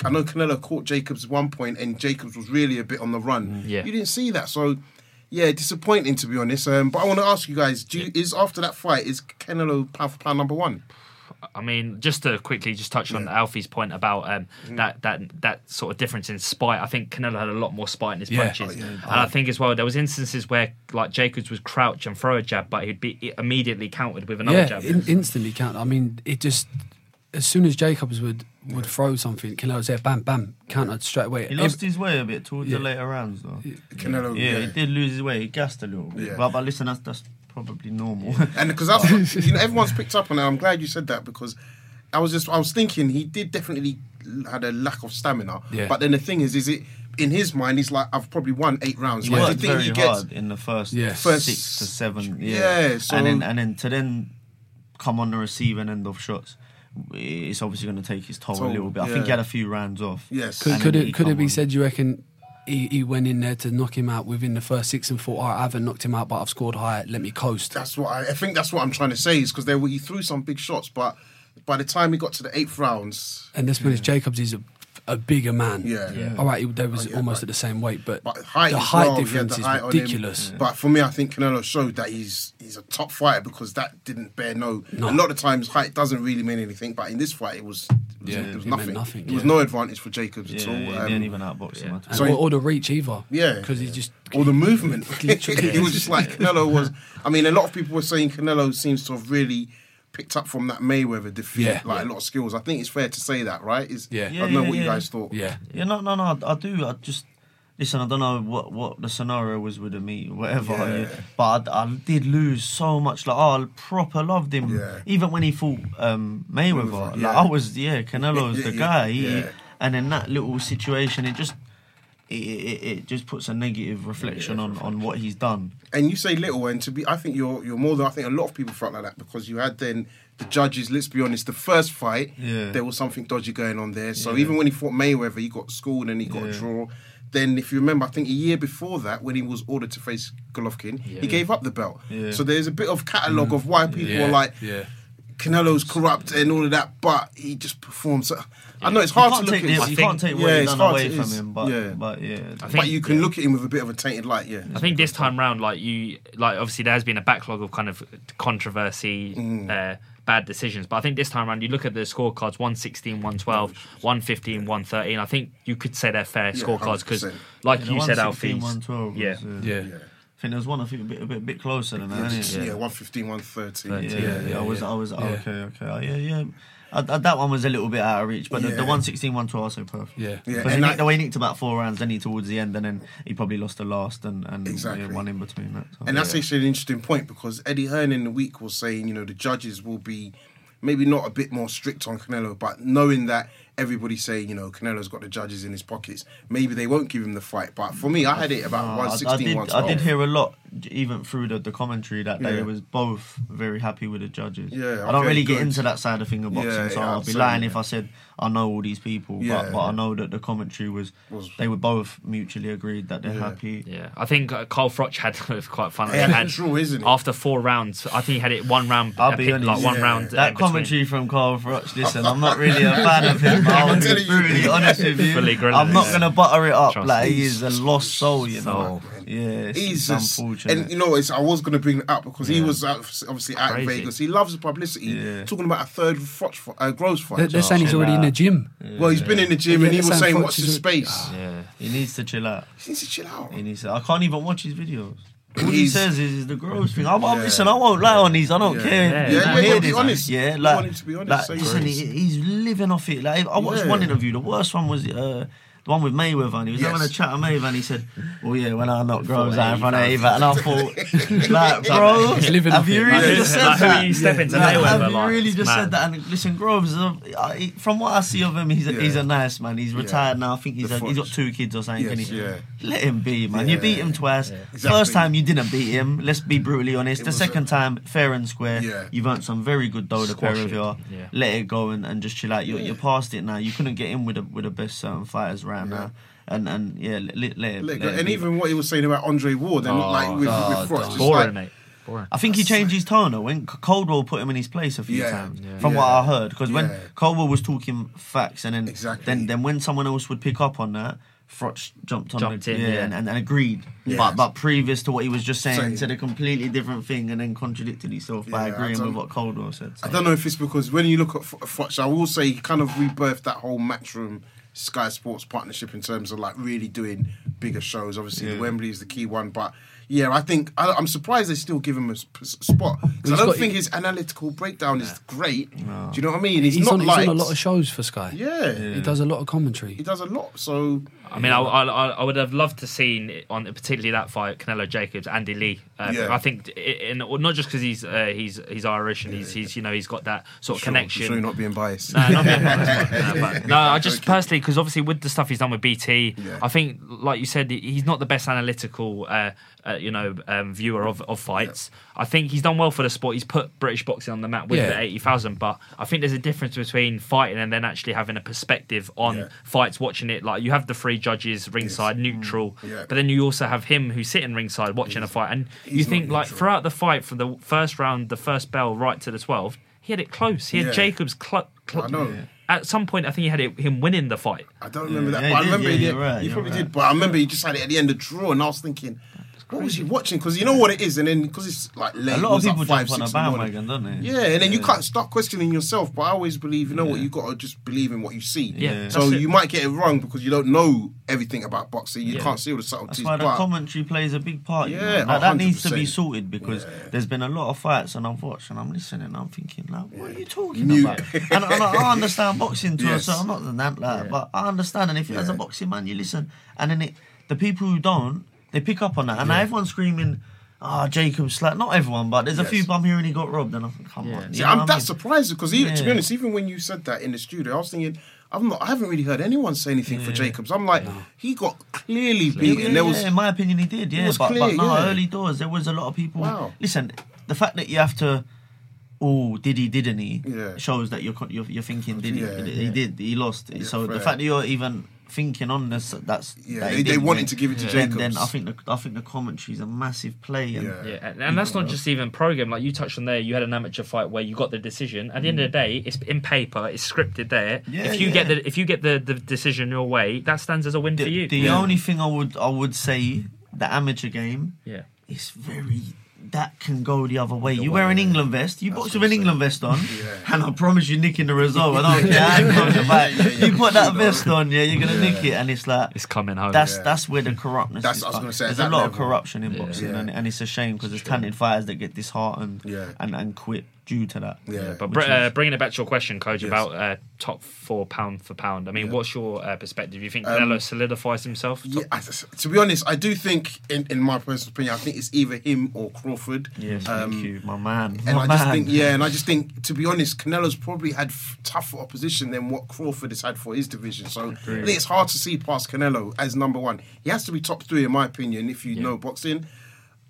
I know Canelo caught Jacobs at one point, and Jacobs was really a bit on the run. Yeah. You didn't see that, so yeah, disappointing to be honest. Um, but I want to ask you guys: Do you, is after that fight is Canelo pound for pound number one? I mean, just to quickly just touch on Alfie's point about um, Mm-hmm. that that that sort of difference in spite. I think Canelo had a lot more spite in his Yeah. punches, Oh, yeah. and I think as well there was instances where like Jacobs would crouch and throw a jab, but he'd be immediately countered with another yeah, jab. in, instantly count. I mean, it just as soon as Jacobs would would throw something, Canelo was there, bam, bam, countered straight away. He lost his way a bit towards the later rounds, though. Canelo, Yeah, he did lose his way. He gassed a little bit. Yeah. But, but listen, that's that's probably normal. And because (laughs) you know everyone's picked up on it. I'm glad you said that because I was just I was thinking he did definitely had a lack of stamina. Yeah. But then the thing is, is it in his mind? He's like I've probably won eight rounds. He Like, do you worked think very he gets? hard in the first, Yeah. First- six to seven. Yeah, Yeah, so- and then and then to then come on the receiving end of shots, it's obviously going to take his toll, Toll, a little bit. I yeah. think he had a few rounds off. Yes. Could, could it could it be on. said? You reckon he, he went in there to knock him out within the first six and thought, "All right, I haven't knocked him out, but I've scored high. Let me coast. That's what I, I think. That's what I'm trying to say is because there were- he threw some big shots, but by the time he got to the eighth rounds, And let's put it, Jacobs is a, a bigger man. Yeah. Yeah. All right, he, they was Oh, yeah, almost but- at the same weight, but, but height, the height well, he had difference the is height on him. ridiculous. But for me, I think Canelo showed that he's he's a top fighter because that didn't bear no. No. A lot of times, height doesn't really mean anything, but in this fight, it was. It was, Yeah, it was it nothing. nothing, It was no advantage for Jacobs Yeah, at all. he Um, didn't even outbox him. at all. And So or, or the reach either. Yeah. because he just or the movement. (laughs) Literally. (laughs) it was just like (laughs) Canelo was. I mean, a lot of people were saying Canelo seems to have really picked up from that Mayweather defeat, Yeah. like Yeah. a lot of skills. I think it's fair to say that, right? Is Yeah. I don't know yeah, what you guys thought. yeah. Yeah, no, no, no. I, I do. I just listen. I don't know what, what the scenario was with the meet, whatever. Yeah. yeah. But I, I did lose so much. Like, oh, I proper loved him. Yeah. Even when he fought um, Mayweather, Mayweather, like yeah. I was, yeah, Canelo's the Yeah, guy. He, yeah. And in that little situation, it just. It, it, it just puts a negative reflection on, on what he's done. And you say little, and to be, I think you're you're more than I think a lot of people felt like that because you had then the judges. Let's be honest, the first fight, Yeah. there was something dodgy going on there. So Yeah. even when he fought Mayweather, he got schooled and he got a draw. Then, if you remember, I think a year before that, when he was ordered to face Golovkin, he gave up the belt. Yeah. So there's a bit of catalogue of why people yeah, are like, yeah. Canelo's corrupt and all of that, but he just performs. So, I know it's hard to look take at. this, him, you think- can't take yeah, what he's done away from him, but yeah. but yeah, I but you can look at him with a bit of a tainted light. Yeah, I think this time round, like you, like obviously there has been a backlog of kind of controversy, Mm. uh, bad decisions. But I think this time around, you look at the scorecards 116, 112, 115, 113. I think you could say they're fair Yeah, scorecards because, like Yeah, the you said, Alfie. 112 was, Yeah. uh, Yeah. yeah. I think there was one I think a bit a bit, a bit closer than that. Yeah, innit? yeah, 115, 130. Yeah, Yeah, yeah, yeah, I was. I was, Yeah. okay, okay, Oh, yeah, yeah. I, I, that one was a little bit out of reach, but the, Yeah. the 116, 112, I say perfect. Yeah. Yeah, Because and he nicked, I- the way he nicked about four rounds, then he towards the end, and then he probably lost the last, and, and Exactly. yeah, one in between that. So, And that's yeah. actually an interesting point because Eddie Hearn in the week was saying, you know, the judges will be maybe not a bit more strict on Canelo, but knowing that everybody's saying, you know, Canelo's got the judges in his pockets, maybe they won't give him the fight. But for me, I had it about Uh, 116, I, did, I did hear a lot, even through the, the commentary that Yeah. they was both very happy with the judges. Yeah, I don't really get into that side of thing of boxing, Yeah, so yeah, I'll be lying if. I said I know all these people. Yeah, but but I know that the commentary was, Was- they were both mutually agreed that they're Yeah. happy. Yeah, I think uh, Carl Froch had (laughs) it was quite fun. Yeah, He had- true, isn't it? After four rounds, I think he had it one round. I'll be pick- honest, like one yeah. round. uh, That between- commentary from Carl Froch, listen, I'm not really a fan of him. (laughs) I'll I'm be telling honest with you. I'm not him. going to butter it up. Trust like, me. he is a lost soul, you know. Soul. Yeah, it's, He's just, and you know, it's, I was going to bring it up because he was obviously out in Vegas. He loves the publicity. Yeah. Talking about a third Froch, fi- uh, Groves fight. They're, they're saying he's chill already in the out. gym. well, he's been in the gym Yeah, and he was saying saying, Froch "What's the space?" Yeah. he needs to chill out. He needs to chill out. He needs to, I can't even watch his videos. All he says is, is the gross thing. I'm, I'm Yeah. listen. I won't lie on these. I don't Yeah. care. Yeah, if yeah, yeah, be this. honest. Yeah, You like, want him to be honest, like, listen, he, he's living off it. Like I watched Yeah. one interview. The worst one was uh, the one with Mayweather, and he was Yes. having a chat with Mayweather, and he said, "Well, yeah, when I knocked Groves out in front of Ava," and I thought, (laughs) like, bro, He's living have you really just said like, that? you step into Mayweather, have you really just said that? And listen, Groves, uh, from what I see of him, he's a, he's a nice man. He's retired now. I think he's a, he's got two kids or something. Yes, yeah. Let him be, man. You beat him twice. Exactly. First time you didn't beat him. Let's be brutally honest. It the second a- time, fair and square. Yeah. You've earned some very good dough, the pair of you. Let it go and, and just chill out. You're, you're past it now. You couldn't get in with the with the best certain fighters right now. And and yeah, let, let, let, and be. even what he was saying about Andre Ward and Oh, like with, oh, with Froch, Boring, like, mate. Boring. I think he changed his tone though. When C- Coldwell put him in his place a few Yeah. times, Yeah. from what I heard, because when Yeah. Coldwell was talking facts, and then Exactly. then then when someone else would pick up on that, Froch jumped on Jumped the, in, yeah. and, and, and agreed. Yeah. But but previous to what he was just saying, Saying. said a completely different thing and then contradicted himself by Yeah, I agreeing with what Coldwell said. I don't know if it's because when you look at F- Froch, I will say he kind of rebirthed that whole Matchroom Sky Sports partnership in terms of like really doing bigger shows. Obviously, the Wembley is the key one, but yeah, I think I, I'm surprised they still give him a sp- spot because I don't got- think his analytical breakdown is great. Do you know what I mean? He's, He's, not on, he's on a lot of shows for Sky. yeah, He does a lot of commentary. he does a lot. So I mean, I, I, I I would have loved to seen on particularly that fight, Canelo Jacobs, Andy Lee. Uh, Yeah. I think, in, not just because he's uh, he's he's Irish and he's he's you know he's got that sort of sure, connection. Sure, not being biased. No, not being biased, (laughs) no, but- no, I just Joking. personally because obviously with the stuff he's done with BT, Yeah. I think like you said, he's not the best analytical, uh, uh, you know, um, viewer of, of fights. I think he's done well for the sport. He's put British boxing on the map with Yeah. the eighty thousand, but I think there's a difference between fighting and then actually having a perspective on Yeah. fights, watching it. Like you have the three judges ringside, neutral, Mm. Yeah. but then you also have him who's sitting ringside watching a fight, and you think not like neutral. throughout the fight from the first round, the first bell right to the twelfth. He had it close. He had Yeah. Jacobs cl- cl- I know. at some point, I think he had it, him winning the fight. I don't remember that, Yeah, but I he did, remember yeah, he, you're right, he you're probably right. did. But I remember he just had it at the end of draw, and I was thinking, what was he watching? Because you know what it is, and then because it's like late, A lot of was like people five, jump on a six in the morning. bandwagon, don't they? Yeah, and then you can't start questioning yourself. But I always believe, you know what, you got to just believe in what you see. Yeah, So that's it. you might get it wrong because you don't know everything about boxing. You Yeah. can't see all the subtleties. That's subtleties. why the commentary plays a big part. Yeah, Like, that needs to be sorted because Yeah. there's been a lot of fights and I've watched and I'm listening and I'm thinking, like, what are you talking Mute. about? and, and I understand boxing to Yes. a certain, I'm not that, like, but I understand. And if you're as a boxing man, you listen. And then it, the people who don't, they pick up on that. And now everyone's screaming, ah, Jacob Slack. Not everyone, but there's a few I'm hearing he got robbed. And I'm like, come on. See, I'm what I that mean? surprised because even, to be honest, even when you said that in the studio, I was thinking. I'm not. I haven't really heard anyone say anything for Jacobs. I'm like, he got clearly beaten. yeah, there was yeah, in my opinion, he did. Yeah, was but, clear, but no, yeah. early doors there was a lot of people. Wow. Listen, the fact that you have to, oh, did he? Didn't he? Yeah. Shows that you're you're, you're thinking, did he? Yeah, he yeah. did. He lost. so the fact that you're even thinking on this, that's Yeah, that they- they wanted then- to give it to then, Jacobs. Then I think the I think the commentary is a massive play. And Yeah. Yeah, and, and that's not just even program. Like you touched on there, you had an amateur fight where you got the decision. At the end of the mm. day, it's in paper, it's scripted there. Yeah, if you get the if you get the, the decision your way, that stands as a win for you. the Yeah. only thing I would I would say the amateur game yeah, is very that can go the other way. You wear an England vest, you box with an England vest on, and I promise you nicking the result. I don't (laughs) care how close your back. Yeah, yeah, You put that vest on, yeah, you're gonna nick it, and it's like it's coming home. that's Yeah. that's where the corruptness. That's is. what I was gonna say, There's a that lot of corruption in boxing, Yeah. and, and it's a shame because there's talented fighters that get disheartened Yeah. and and quit due to that. Yeah. but which br- uh, bringing it back to your question, coach, Yes. about uh, top four pound for pound. I mean, Yeah. what's your uh, perspective? You think Um, Canelo solidifies himself? Yeah, I, to be honest, I do think, in, in my personal opinion, I think it's either him or Crawford. Yes, Um, thank you, my man. And my I just think, yeah, and I just think, to be honest, Canelo's probably had f- tougher opposition than what Crawford has had for his division. So I think it's hard to see past Canelo as number one. He has to be top three, in my opinion, if you know boxing.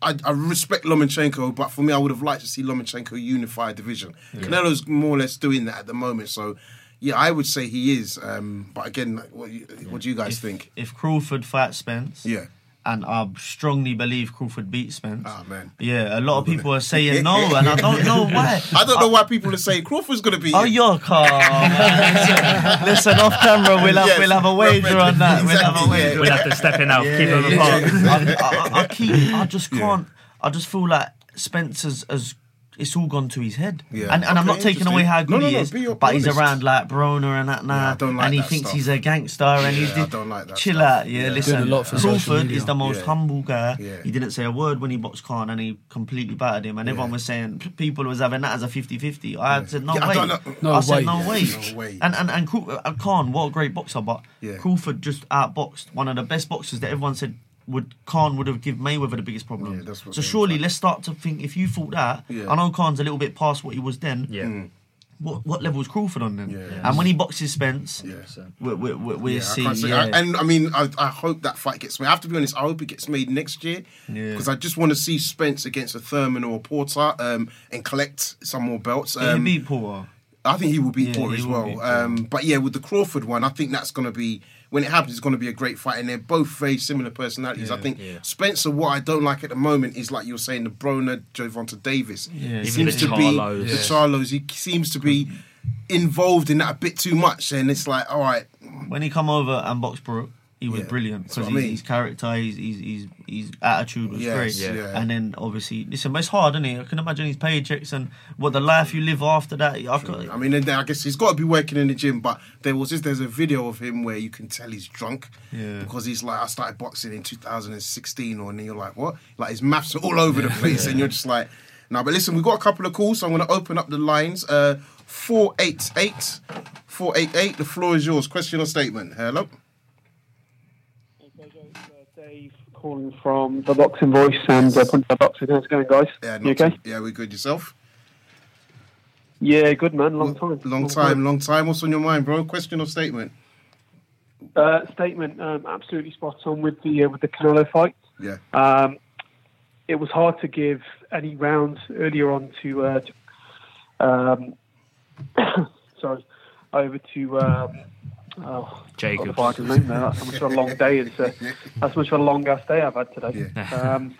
I, I respect Lomachenko, but for me, I would have liked to see Lomachenko unify a division. Canelo's more or less doing that at the moment. So, yeah, I would say he is. Um, but again, what, what do you guys if, think? if Crawford fights Spence, Yeah. And I strongly believe Crawford beats Spence. Ah, man. Yeah, a lot of people are saying no, (laughs) and I don't know why. I don't know why people are saying Crawford's going to be. Oh, you're calm. listen, listen, off camera, we'll have, Yes, we'll have a wager well, on that. We'll have a wager. yeah. We'll have to step in now, Yeah, keep them apart. yeah. I, I, I keep. I just can't. I just feel like Spencer's as. It's all gone to his head, Yeah. and, and I'm not taking away how good No, no, he is, be your- but he's around like Broner and that now, Yeah, I don't like and he that thinks stuff. he's a gangster, and he's. Yeah, I don't like that Chill stuff. out, yeah. Yeah. Listen, a lot for Crawford is the most Yeah. humble guy. Yeah. He didn't say a word when he boxed Khan, and he completely battered him. And everyone was saying people was having that as a 50-50. I said no Yeah, I way. don't No I said way. no Yeah, way. no way. And and and uh, Khan, what a great boxer, but Yeah. Crawford just outboxed one of the best boxers that everyone said would Khan would have given Mayweather the biggest problem. Yeah, that's what so surely thought. let's start to think if you thought that. Yeah. I know Khan's a little bit past what he was then. Yeah. What what level is Crawford on then? Yeah. And when he boxes Spence, Yeah. we we we we Yeah, I see. yeah. I- and I mean, I, I hope that fight gets made. I have to be honest. I hope it gets made next year Yeah. because I just want to see Spence against a Thurman or a Porter um, and collect some more belts. He Um, beat Porter. I think he will beat Yeah, Porter as well. beat Porter. Um, but yeah, with the Crawford one, I think that's going to be when it happens. It's going to be a great fight, and they're both very similar personalities. I think Yeah. Spencer. What I don't like at the moment is like you're saying the Broner, Gervonta Davis. Yeah. he seems the to Charlos. be the Charlos. He seems to be mm-hmm. involved in that a bit too much, and it's like, all right, When he come over and box Brooke, he was Yeah, brilliant because I mean. his character, his, his his his attitude was Yes, great. yeah. And then obviously, listen, it's hard, isn't it? I can imagine his paychecks and what the life you live after that. I've got, I mean, and I guess he's got to be working in the gym, but there was this, there's a video of him where you can tell he's drunk Yeah. because he's like, I started boxing in 2016, or and you're like, what? Like his maps are all over the place, and you're just like, no. But listen, we've got a couple of calls, so I'm going to open up the lines. Uh, 488 488, the floor is yours. Question or statement? Hello? Dave calling from the Boxing Voice and uh, Punjab Boxing. How's it going, guys? Yeah, you okay? too- yeah, we're good. Yourself? Yeah, good man. Long time. Long time, long time. What's on your mind, bro? Question or statement? Uh, statement. Um, absolutely spot on with the uh, with the Canelo fight. Yeah. Um, it was hard to give any rounds earlier on to, uh, to um, (coughs) sorry, over to um, oh, Jacob. got the name there. That's how much of a long day it's uh, that's much of a long ass day I've had today. Yeah. (laughs) Um,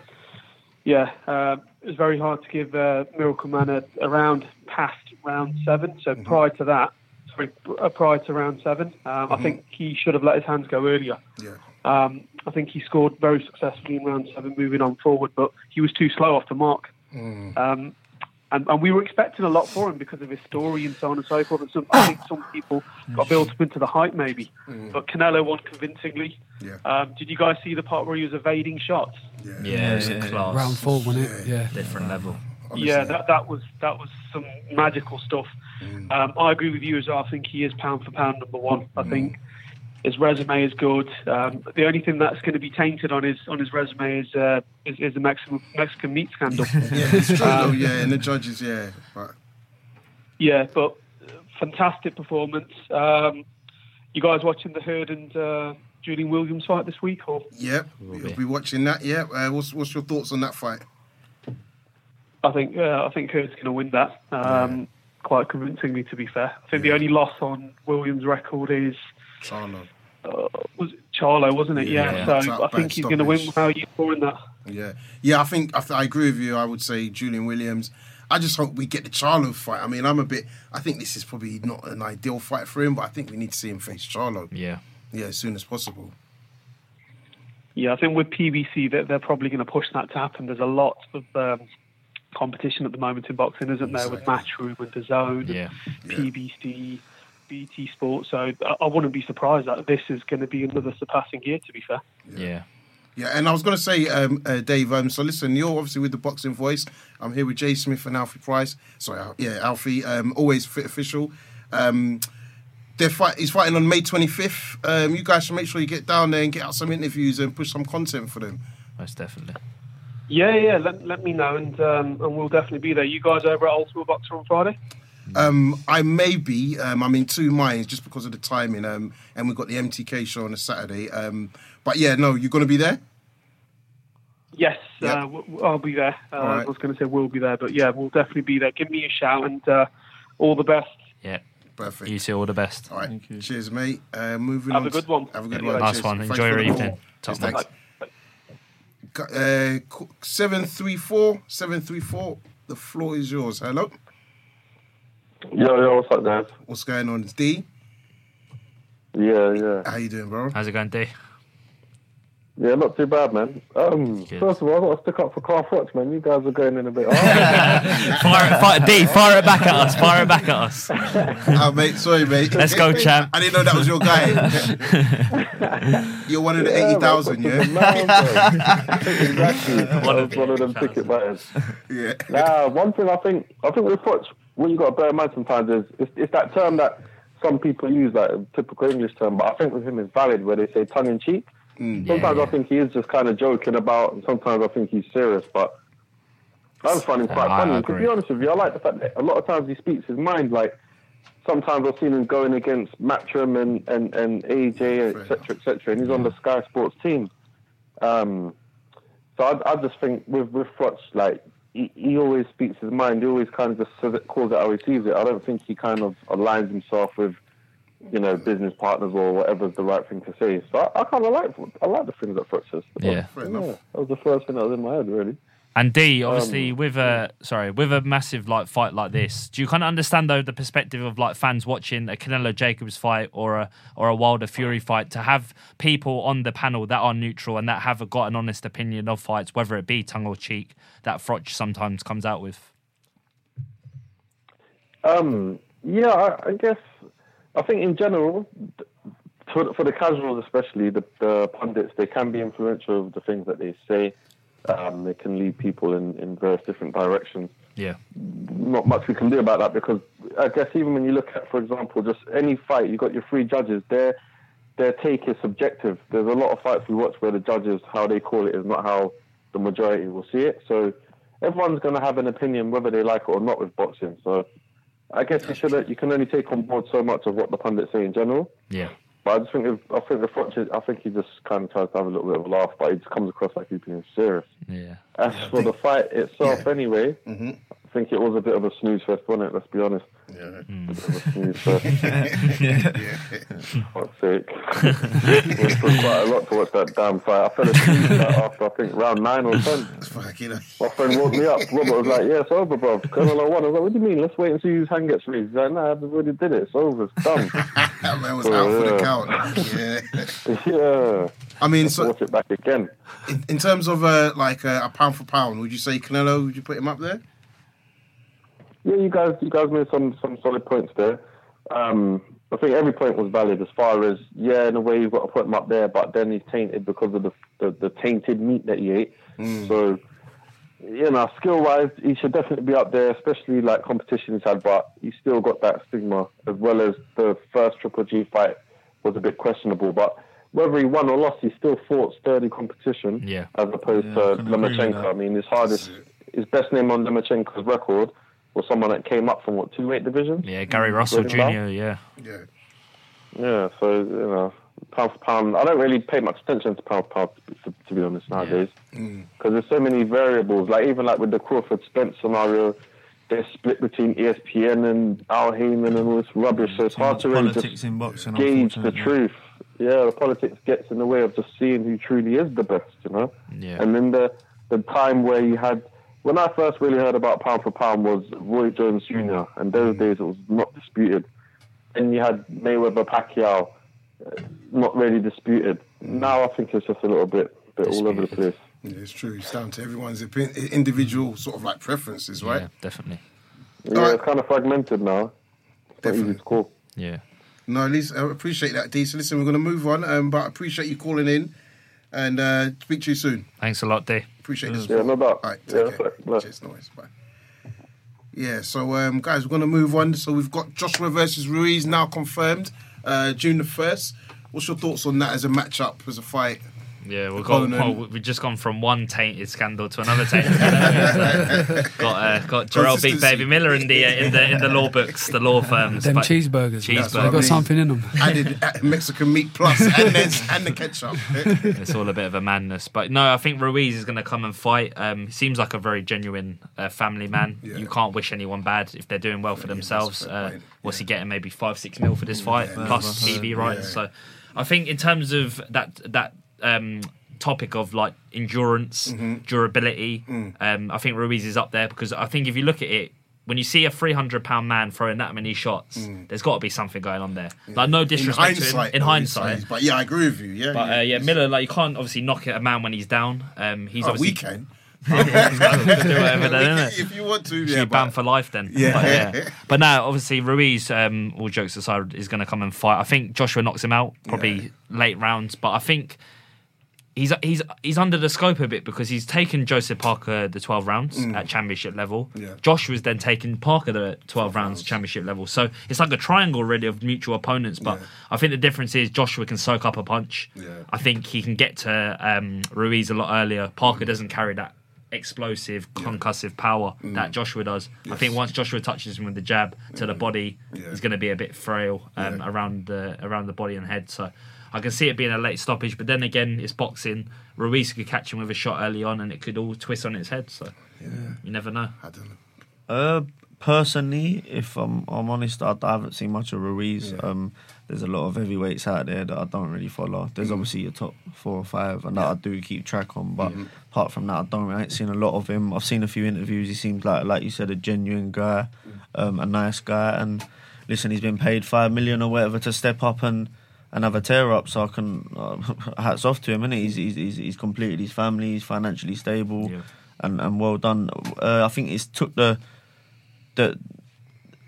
yeah, um it was very hard to give uh, Miracle Man a, a round past round seven. So Mm-hmm. prior to that, sorry, uh, prior to round seven, um, Mm-hmm. I think he should have let his hands go earlier. Yeah. Um, I think he scored very successfully in round seven, moving on forward, but he was too slow off the mark. Mm. And, and we were expecting a lot for him because of his story and so on and so forth. And some, I think some people got built up into the hype maybe, but Canelo won convincingly. Yeah. Um, did you guys see the part where he was evading shots? Yeah. Yeah, it's a Yeah. class. Round four, wasn't it? Yeah. Different level. Honestly. Yeah, that, that was that was some magical stuff. Um, I agree with you as well. I think he is pound for pound number one. I think his resume is good. Um, the only thing that's going to be tainted on his on his resume is uh, is, is the Mexican Mexican meat scandal. (laughs) Yeah, it's true Um. Yeah, and the judges, yeah, but yeah, but uh, fantastic performance. Um, you guys watching the Hurd and uh, Julian Williams fight this week, or yeah, we'll be. be watching that. Yeah, uh, what's what's your thoughts on that fight? I think uh, I think Hurd's going to win that um, quite convincingly. To be fair, I think the only loss on Williams' record is Charlo. uh, was it Charlo, wasn't it? Yeah. Yeah. so Top I think he's going to win. How are you scoring that? Yeah, yeah. I think I, th- I agree with you. I would say Julian Williams. I just hope we get the Charlo fight. I mean, I'm a bit. I think this is probably not an ideal fight for him, but I think we need to see him face Charlo. Yeah. Yeah, as soon as possible. Yeah, I think with PBC they're, they're probably going to push that to happen. There's a lot of um, competition at the moment in boxing, isn't there? With Matchroom and DAZN, Yeah. PBC, BT Sports. So I, I wouldn't be surprised that this is going to be another surpassing year. To be fair. Yeah. Yeah, and I was going to say, um, uh, Dave. Um, so listen, you're obviously with the boxing voice. I'm here with Jay Smith and Alfie Price. Sorry, Al- yeah, Alfie. Um, always fit official. Um, they're fight. He's fighting on May 25th. Um, you guys should make sure you get down there and get out some interviews and push some content for them. Most definitely. Yeah, yeah. Let, let me know, and um, and we'll definitely be there. You guys over at Ultimate Boxxer on Friday? Um, I may be. Um, I'm in two minds just because of the timing. Um, and we've got the MTK show on a Saturday. Um, but yeah, no, you're going to be there. Yes, Yep. uh, w- w- I'll be there. Uh, All right. I was going to say we'll be there, but yeah, we'll definitely be there. Give me a shout, and uh, all the best. Yeah. Perfect. You two all the best. All right. Thank you. Cheers, mate. Uh, moving Have on. a good one. Have a good Anyway. one. Last Cheers. one. Thanks Enjoy for your evening. call. Top Cheers, man. thanks. Uh, 734 734. The floor is yours. Hello. Yo, yo, what's up, guys? What's going on? It's D. Yeah, yeah. How you doing, bro? How's it going, D? Yeah, not too bad, man. Um, Good. first of all, I've got to stick up for Carl Fox, man. You guys are going in a bit hard. (laughs) fire, it- fire, D, fire it back at us. Fire it back at us. (laughs) oh, mate. Sorry, mate. Let's go, champ. I didn't know that was your guy. (laughs) You're one of the Yeah, 80,000, man, yeah? man, bro. exactly. One I of was the one of them 80,000. ticket buyers. Yeah. Nah, one thing I think, I think with Fox, what you got to bear in mind sometimes is it's, it's that term that some people use, like a typical English term, but I think with him it's valid where they say tongue in cheek. Sometimes Yeah, I think he is just kind of joking about, and sometimes I think he's serious. But I just find him quite I funny. To be honest with you, I like the fact that a lot of times he speaks his mind. Like sometimes I've seen him going against Matchroom and and and AJ, etc., etc., and he's on the Sky Sports team. Um, so I, I just think with with Froch, like he, he always speaks his mind. He always kind of just says it, calls it how he sees it. I don't think he kind of aligns himself with you know business partners or whatever's the right thing to say. So I, I kind of like I like the things that Froch says. Yeah. Fair enough. that was the first thing that was in my head, really. And D, obviously, with a sorry, with a massive like fight like this, do you kind of understand though the perspective of like fans watching a Canelo Jacobs fight or a or a Wilder Fury fight to have people on the panel that are neutral and that have got an honest opinion of fights, whether it be tongue or cheek, that Froch sometimes comes out with. Um, yeah, I, I guess I think in general, for, for the casuals especially, the, the pundits they can be influential of the things that they say. Um, they can lead people in, in various different directions. Yeah, Not much we can do about that because I guess even when you look at, for example, just any fight, you've got your three judges. Their their take is subjective. There's a lot of fights we watch where the judges how they call it is not how the majority will see it. So everyone's going to have an opinion whether they like it or not with boxing. So I guess you should you can only take on board so much of what the pundits say in general. yeah, But I just think if, I think the Froch I think he just kind of tries to have a little bit of a laugh, but he just comes across like he's being serious. yeah. As for the fight itself, Yeah. anyway, Mm-hmm. I think it was a bit of a snooze fest, wasn't it? Let's be honest. Yeah. A bit of a yeah. Fuck's sake. it took quite a lot to watch that damn fight. I fell asleep that after I think round nine or ten. My friend woke me up. Robert was like, "Yeah, it's over, bro." Colonel won. I was like, "What do you mean? Let's wait and see whose hand gets raised." He's like, "Nah, I've already did it. It's over. It's done." That man was out for the count. Yeah. yeah. I mean, so Watch it back again. in, in terms of uh, like uh, a pound for pound, would you say Canelo? Would you put him up there? Yeah, you guys, you guys made some some solid points there. Um, I think every point was valid as far as yeah, in a way you've got to put him up there, but then he's tainted because of the the, the tainted meat that he ate. So you know, skill wise, he should definitely be up there, especially like competition he's had. But he's still got that stigma, as well as the first Triple G fight was a bit questionable. But whether he won or lost, he still fought sturdy competition, Yeah. as opposed Yeah, to Lomachenko. I mean, his hardest, his best name on Lomachenko's record was someone that came up from what two weight division. Yeah, Gary Russell Good enough. Jr. Yeah, Yeah. Yeah, so you know, pound for pound. I don't really pay much attention to pound for pound, to, to be honest, nowadays, mm. because there's so many variables. Like even like with the Crawford Spence scenario, they're split between ESPN and Al Haymon and all this rubbish. So it's Too hard to really just in boxing. gauge the truth. Yeah, the politics gets in the way of just seeing who truly is the best, you know. yeah, And then the the time where you had when I first really heard about pound for pound was Roy Jones Jr. and those days it was not disputed. Then you had Mayweather Pacquiao, uh, not really disputed. Now I think it's just a little bit bit all over the place. Yeah, it's true. It's down to everyone's opi- individual sort of like preferences, right? yeah, definitely. Yeah, Alright. it's kind of fragmented now. It's not easy Definitely. to call. Yeah. No, at least I appreciate that, D. So listen, we're going to move on, um, but I appreciate you calling in and uh, speak to you soon. Thanks a lot, D. Appreciate this. Yeah, no doubt. All right, Yeah, take care. bless. Cheers, noise. Bye. Yeah, so um, guys, we're going to move on. So we've got Joshua versus Ruiz now confirmed, uh, June the first. What's your thoughts on that as a matchup, as a fight? Yeah, we've Conan. got well, we've just gone from one tainted scandal to another tainted scandal. So, (laughs) got uh, got Jarrell beat Baby Miller in the uh, in the in the law books, the law firms. Them but cheeseburgers, Cheeseburgers. they got something in them. (laughs) Added uh, Mexican meat plus and, then, and the ketchup. (laughs) It's all a bit of a madness. But no, I think Ruiz is going to come and fight. Um, he seems like a very genuine uh, family man. Yeah. You can't wish anyone bad if they're doing well for themselves. that's a fair Uh, point. what's he getting? Maybe five, six mil for this fight yeah, plus. TV rights. Yeah. So I think in terms of that that um, topic of like endurance, Mm-hmm. durability, Mm. um, I think Ruiz is up there because I think if you look at it. When you see a 300 pound man throwing that many shots, there's got to be something going on there. Like, no Mm. In disrespect to him. hindsight, In hindsight. But yeah, I agree with you. Yeah, But uh, yeah, Miller, like you can't obviously knock at a man when he's down. Um, he's Oh, obviously we can. (laughs) he's got to do whatever then, (laughs) can- if you want to, yeah. banned for life then. Yeah. But, yeah. (laughs) but now, obviously, Ruiz, um, all jokes aside, is going to come and fight. I think Joshua knocks him out, probably Yeah. late rounds. But I think he's he's he's under the scope a bit because he's taken Joseph Parker the 12 rounds at championship level. Mm. Yeah. Joshua's then taken Parker the 12 rounds championship level. So it's like a triangle really of mutual opponents. But Yeah. I think the difference is Joshua can soak up a punch. Yeah. I think he can get to um, Ruiz a lot earlier. Parker doesn't carry that explosive concussive power Mm. that Joshua does. I think once Joshua touches him with the jab to the body, Yeah. he's going to be a bit frail um, around the around the body and head. So I can see it being a late stoppage. But then again, it's boxing. Ruiz could catch him with a shot early on, and it could all twist on its head. So you never know. I don't know. Uh, personally, if I'm I'm honest, I, I haven't seen much of Ruiz. Um, there's a lot of heavyweights out there that I don't really follow. There's obviously your top four or five, and that I do keep track on. But apart from that, I don't. I ain't seen a lot of him. I've seen a few interviews. He seems like, like you said, a genuine guy, um, a nice guy. And listen, he's been paid five million or whatever to step up and and have a tear up. So I can uh, (laughs) hats off to him. And he's, he's he's he's completed his family. He's financially stable, Yeah. and and well done. Uh, I think it's took the the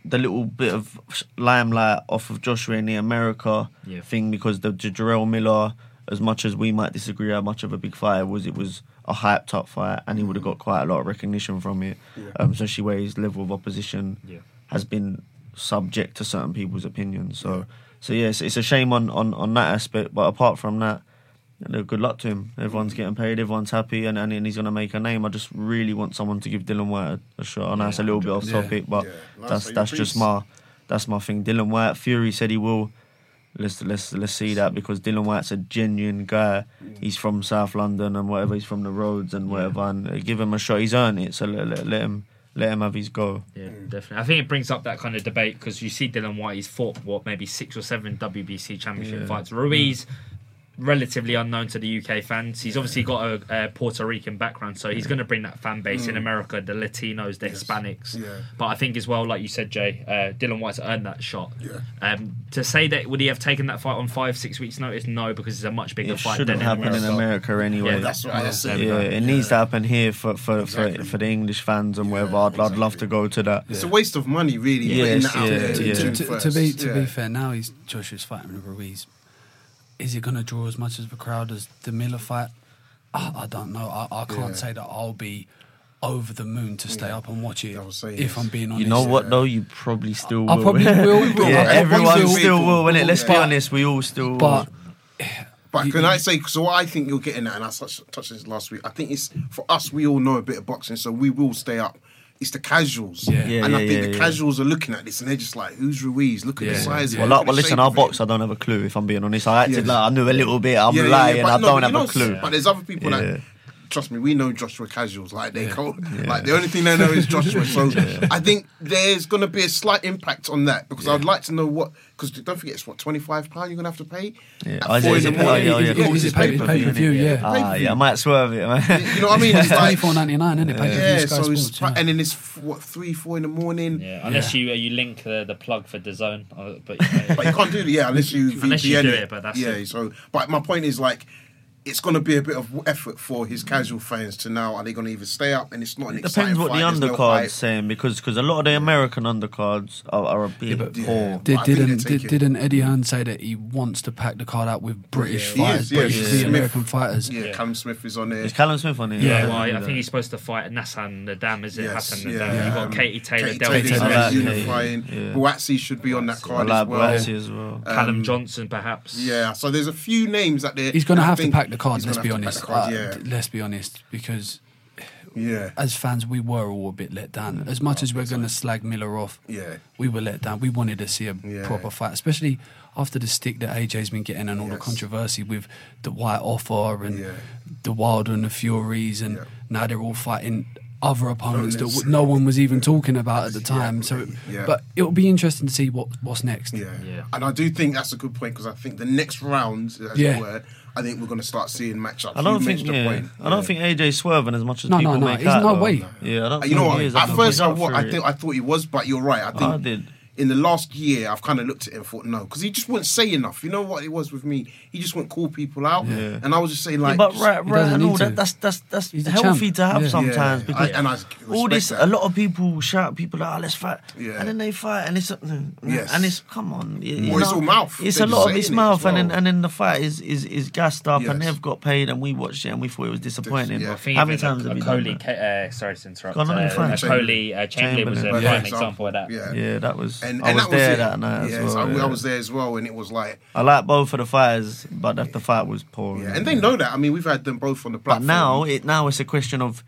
the little bit of limelight off of Joshua in the America Yeah. thing because the J- Jarrell Miller, as much as we might disagree how much of a big fight it was, it was a hyped up fight and he would have got quite a lot of recognition from it. Um, especially where his level of opposition Yeah. has been subject to certain people's opinions. So so yes, it's a shame on, on, on that aspect. But apart from that, good luck to him. Everyone's getting paid, everyone's happy, and, and he's going to make a name. I just really want someone to give Dillian Whyte a, a shot. I know it's a little bit off Yeah. topic, but Yeah. That's that's just my that's my thing. Dillian Whyte, Fury said he will. Let's let's let's see that because Dillian Whyte's a genuine guy. He's from South London and whatever. He's from the roads and whatever. And uh, give him a shot. He's earned it. So let, let, let him let him have his go. Yeah, definitely. I think it brings up that kind of debate because you see Dillian Whyte, he's fought what maybe six or seven WBC championship Yeah. fights. Ruiz, mm. Relatively unknown to the UK fans. He's obviously got a, a Puerto Rican background, so he's going to bring that fan base in America, the Latinos, the Hispanics. Yeah. But I think as well, like you said, Jay, uh, Dillian Whyte's earned that shot. Yeah. Um, to say that would he have taken that fight on five, six weeks' notice? No, because it's a much bigger It fight shouldn't than happen in America anyway. Yeah, That's what I said. Yeah, it needs to happen here for for, Exactly. for, for the English fans and whatever. I'd, I'd love to go to that. It's a waste of money, really. Yes, putting that out yeah, yeah. to, to, to, to be to Yeah. be fair, now he's Joshua's fighting with Ruiz. Is it going to draw as much of a crowd as the Miller fight? I, I don't know. I, I can't Yeah. say that I'll be over the moon to stay Yeah. up and watch it. I if. I'm being honest, You know what though? You probably still will. (laughs) I probably will. yeah, will. everyone Everyone still will. will. It, let's be honest, we all still. But But can I say, so what I think you're getting at, and I touched, touched this last week, I think it's for us, we all know a bit of boxing, so we will stay up. It's the casuals. Yeah. Yeah, and I think yeah, the yeah. casuals are looking at this and they're just like, who's Ruiz? Look at the Yeah. size. well, look like, well, listen, shape our box, I don't have a clue. If I'm being honest, I acted Yes. like I knew a little bit. I'm Yeah, yeah, lying. yeah, but I no, don't but have you a clue. But there's other people Yeah. that trust me, we know Joshua casuals. Like they go, like the only thing they know is Joshua. So (laughs) I think there's going to be a slight impact on that because I'd like to know what. Because don't forget, it's what twenty five pound you're going to have to pay. Yeah. At Oh, is four it- in is the it pay- morning. oh, yeah, Is it- is it pay- pay-per-view, pay-per-view, yeah. Ah, yeah, I might swerve it. You know what I mean? (laughs) It's twenty like, four ninety nine, isn't it? Pay yeah, so it's yeah. and then it's what three, four in the morning. Yeah, unless you uh, you link the, the plug for the zone, but (laughs) But you can't do that, yeah, unless you Unless you do it, but that's yeah. So, but my point is like, it's going to be a bit of effort for his casual fans to now. Are they going to even stay up? And it's not an It depends what the fight, there's no undercard's hype. saying because cause a lot of the American undercards are, are a bit but- poor. Yeah. Did, didn't did, didn't Eddie Hearn say that he wants to pack the card out with British Yeah, fighters, is, yeah, British yeah. the Smith. American fighters? Yeah, Yeah. Callum Smith is on there. Is Callum Smith on it? Yeah, I well, I, I think he's supposed to fight Hassan N'Dam, is it? Yes, Hassan yeah. N'Dam. You've got Um, Katie Taylor, Katie Delta Taylor's I like Taylor, Katie. unifying. Yeah. Buatsi should be on that card as well. Buatsi as well. Callum Um, Johnson, perhaps. Yeah, so there's a few names that they. He's going to have to think pack the card. he's Let's be honest. pack the card, Uh, let's be honest, because yeah, as fans, we were all a bit let down. As much as we're going to slag Miller off, yeah. we were let down. We wanted to see a Yeah. proper fight, especially after the stick that AJ's been getting and all the controversy with the Whyte Offer and Yeah. the Wilder and the Furies, and Yeah. now they're all fighting other opponents that no one was even talking about at the time. So, Yeah. but it'll be interesting to see what what's next. Yeah. Yeah. and I do think that's a good point because I think the next round, as Yeah. it were, I think we're going to start seeing matchups. I don't You think. Yeah, point. I don't Yeah. think AJ's swerving as much as No, no, people no, make he's out. no though. way. Yeah, I don't. You know what? he is. At think first, I, up wa- for I, it. think, I thought he was, but you're right. I think I did. In the last year, I've kind of looked at it and thought no, because he just wouldn't say enough. You know what it was with me? He just wouldn't call people out, Yeah. and I was just saying Yeah, like, but right, right, and all that, that's that's that's He's healthy to have Yeah. sometimes Yeah, because I- and I all this, that. a lot of people shout, people like, oh, let's fight, Yeah. and then they fight, and it's Yes. and it's come on, you, you it's know, all mouth. It's They're a lot of saying it's it as mouth, and then well. and then the fight is is is gassed up, and Yes. they've got paid, and we watched it, and we thought it was disappointing. Yeah. I think How many even times a, have a we done Coley, that? uh, sorry to interrupt. Go on, no, uh, you're fine. Okolie uh, Chamberlain was a Chamberlain. prime Yeah, example of that. Yeah. Yeah, that was. And, I and was that was there it. that night yeah, as well. I, yeah. I was there as well, and it was like, I like both of the fighters, but the, the fight was poor. yeah, and they know that. I mean, we've had them both on the But platform. now it now it's a question of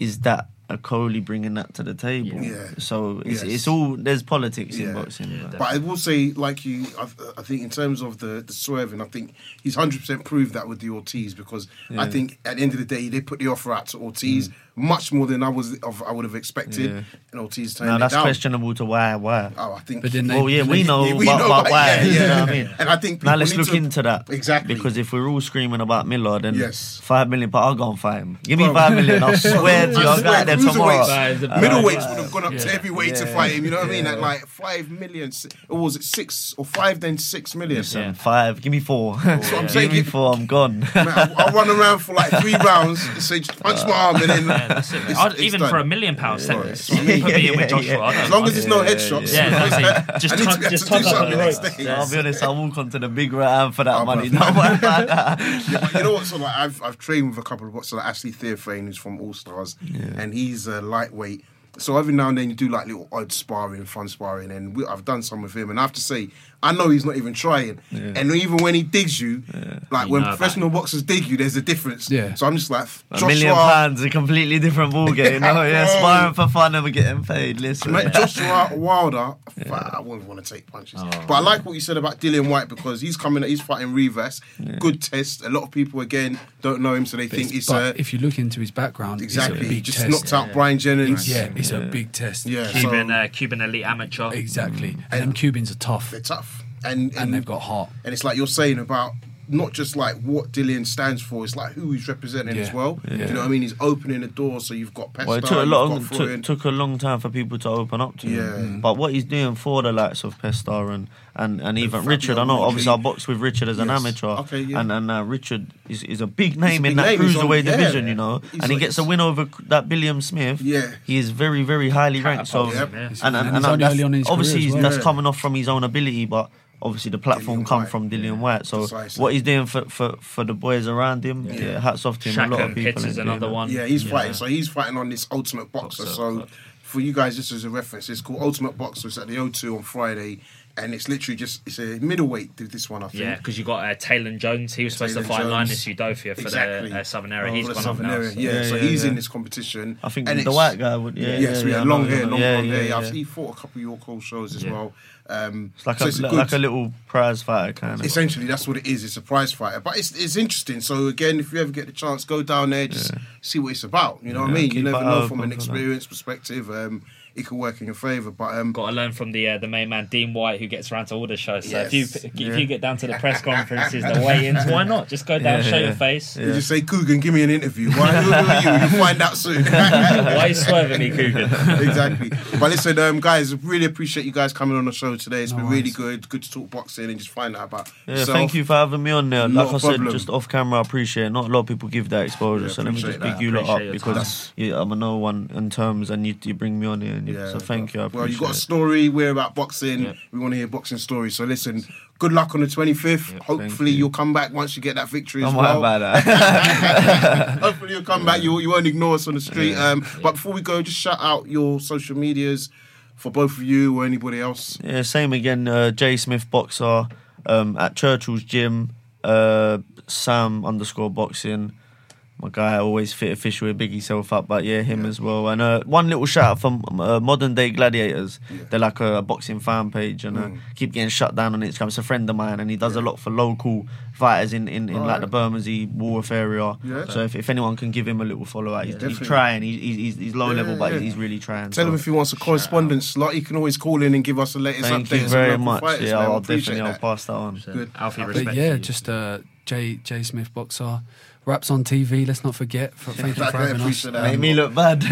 is that Okolie bringing that to the table? Yeah. So it's, Yes. it's all there's politics Yeah. in boxing. Yeah. But I will say, like you, I, I think in terms of the, the swerving, I think he's hundred percent proved that with the Ortiz because I think at the end of the day they put the offer out to Ortiz. Mm. Much more than I was of I would have expected. Yeah. And Ortiz turning Now that's down. questionable to why. Why? Oh, I think. But then they- Well, yeah, we know, (laughs) we but, know but that, why? yeah, You yeah. know what I mean? And I think now let's look to- into that Exactly. because if we're all screaming about Miller, then Yes. five million. But I'll go and fight him. Give me Bro. five million. I (laughs) swear to you, I'll go out there tomorrow. Guys, the- Middleweights would have gone up to Yeah. heavyweight to fight him. You know what I mean? At like five million, or was it six or five? Then six million. Listen, five. Give me four. what I'm saying. (laughs) Give me four. I'm gone. I'll, I'll run around for like three rounds, say just punch my arm, and then Yeah, that's it, it's- I'd- it's even done. for a million pound sentence, that's what I put me in Yeah, with Joshua. yeah. I don't As long mind. as there's no Yeah, headshots. yeah, (laughs) exactly. Just I need to tug- get just to do tug up something the the next ropes. day. Yeah. I'll be honest. I'll walk onto the big round for that Oh, money. bro. Don't worry about that. (laughs) Yeah, but you know what? So like, I've I've trained with a couple of boxers, like Ashley Theophane, who's from All Stars, and he's a lightweight. So every now and then you do like little odd sparring, fun sparring, and we, I've done some with him. And I have to say, I know he's not even trying. And even when he digs you, like You when professional boxers dig you, there's a difference. Yeah. So I'm just like, A Joshua, million pounds, a completely different ball game. No, (laughs) yeah, Bro. sparring for fun and we're getting paid. Listen, Mate, Joshua (laughs) Wilder, fuck, I wouldn't want to take punches. Oh. but I like what you said about Dillian Whyte because he's coming, he's fighting Rivas. Good test. A lot of people again don't know him, so they think it's but a if you look into his background, exactly. big Just test. knocked out Bryant Jennings. Yeah, it's a big test. Yeah, Cuban, so uh, Cuban elite amateur. exactly. And them Cubans are tough, they're tough, and and they've got heart. And it's like you're saying about not just like what Dillian stands for, it's like who he's representing Yeah. as well. Yeah. You know what I mean? He's opening the door, so you've got Pesta, Well, it took a you've long took, took a long time for people to open up to Yeah. him. But what he's doing for the likes of Pestar and and, and even Fabio Richard, I know obviously I Wardley. boxed with Richard as an Yes. amateur, Okay, yeah. and and uh, Richard is, is a big name big in that name. He's on- cruiserweight yeah. division, you know, He's and he gets a win over that Billam-Smith. Yeah. he is very very highly ranked. So Catapults and and, And and, that's- early on in his obviously career he's- well. that's coming off from his own ability, but. Obviously, the platform Dillian come White. from Dillian Whyte, so Precisely. what he's doing for, for, for the boys around him, yeah. hats off to him. a lot of people Pitts is another one. Yeah, he's fighting. So he's fighting on this Ultimate Boxxer. Boxer, so but- for you guys, this is a reference, it's called Ultimate Boxxer. It's at the O2 on Friday, and it's literally just it's a middleweight. Did this one, I think. Yeah, because you got uh, Taylor Jones. He was supposed Taylor to fight Jones. Linus Udofia for Exactly. the uh, Southern area. Oh, He's for the gone up Southern now. area. so- Yeah, Yeah, so yeah, he's yeah. in this competition. I think And the white guy would. Yeah, Yes, yeah, we yeah, had long hair, long yeah, blonde yeah, hair. yeah. He fought a couple of York Hall shows as Yeah. well. Um, It's like so a it's like good- a little prize fighter kind of. Essentially, that's what it is. It's a prize fighter, but it's it's interesting. So again, if you ever get the chance, go down there, just see what it's about. You know what I mean? You never know from an for experience perspective. Um, it could work in your favour. But um, Got to learn from the uh, the main man Dean White who gets around to all the shows. So if Yes. you if Yeah. you get down to the (laughs) press conferences, the weigh-ins, why not? Just go down, Yeah, show yeah. your face. you just say, Coogan, give me an interview. Why? Who are you? You'll find out soon. (laughs) why are you swerving me, Coogan? (laughs) exactly. But listen, um, guys, really appreciate you guys coming on the show today. It's No been really good. Good to talk boxing and just find out about Yeah, yourself. thank you for having me on there. Not Like a I said, problem. just off camera, I appreciate it. Not a lot of people give that exposure, Yeah, so let me just appreciate big you lot up because yeah, I'm a no one in terms, and you, you bring me on here. You, Yeah, so thank you. Well, you got a it. story. We're about boxing. Yeah. We want to hear boxing stories. So listen, good luck on the 25th. thank Hopefully, you. will come back once you get that victory as Don't worry well. about that. (laughs) (laughs) Hopefully, you'll come back. You, you won't ignore us on the street. Um, but before we go, just shout out your social medias for both of you or anybody else. yeah, same again. Uh, J Smith Boxer um, at Churchill's Gym. Uh, Sam underscore boxing. My guy always fit a official with big himself up, but yeah, him as well. And uh, one little shout out from uh, Modern Day Gladiators. They're like a, boxing fan page and uh, Mm. keep getting shut down on Instagram. It's a friend of mine, and he does a lot for local fighters in, in, in like Alright. the Bermondsey, Wharf area. Yeah. So if, if anyone can give him a little follow out, he's, he's trying. He's, he's, he's low Yeah, level, but yeah. he's really trying. Tell so. him if he wants a correspondence slot. He can always call in and give us the latest Thank updates. you very much. fighters, yeah, man. I'll definitely I'll pass that on. Good. Alfie, But respect yeah, you. just uh, J J Smith boxer. Wraps on TV. Let's not forget. For, thank you for having us. appreciate that. Make me look bad.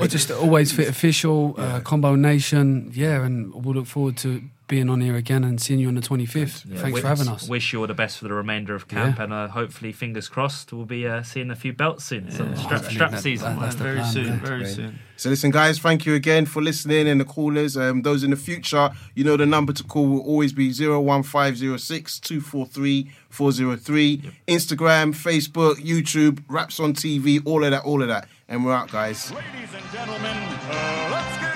or, or just always fit official, uh, combo nation. Yeah, and we'll look forward to being on here again and seeing you on the 25th. Yeah, Thanks wish- for having us. Wish you all the best for the remainder of camp, Yeah. and uh, hopefully, fingers crossed, we'll be uh, seeing a few belts soon. So strap, Hopefully strap that- season. that- that's very plan, soon, yeah. very soon. So listen, guys, thank you again for listening and the callers. Um, those in the future, you know the number to call will always be 01506 243 403. Instagram, Facebook, YouTube, Wraps on TV, all of that, all of that. And we're out, guys. Ladies and gentlemen, uh, let's get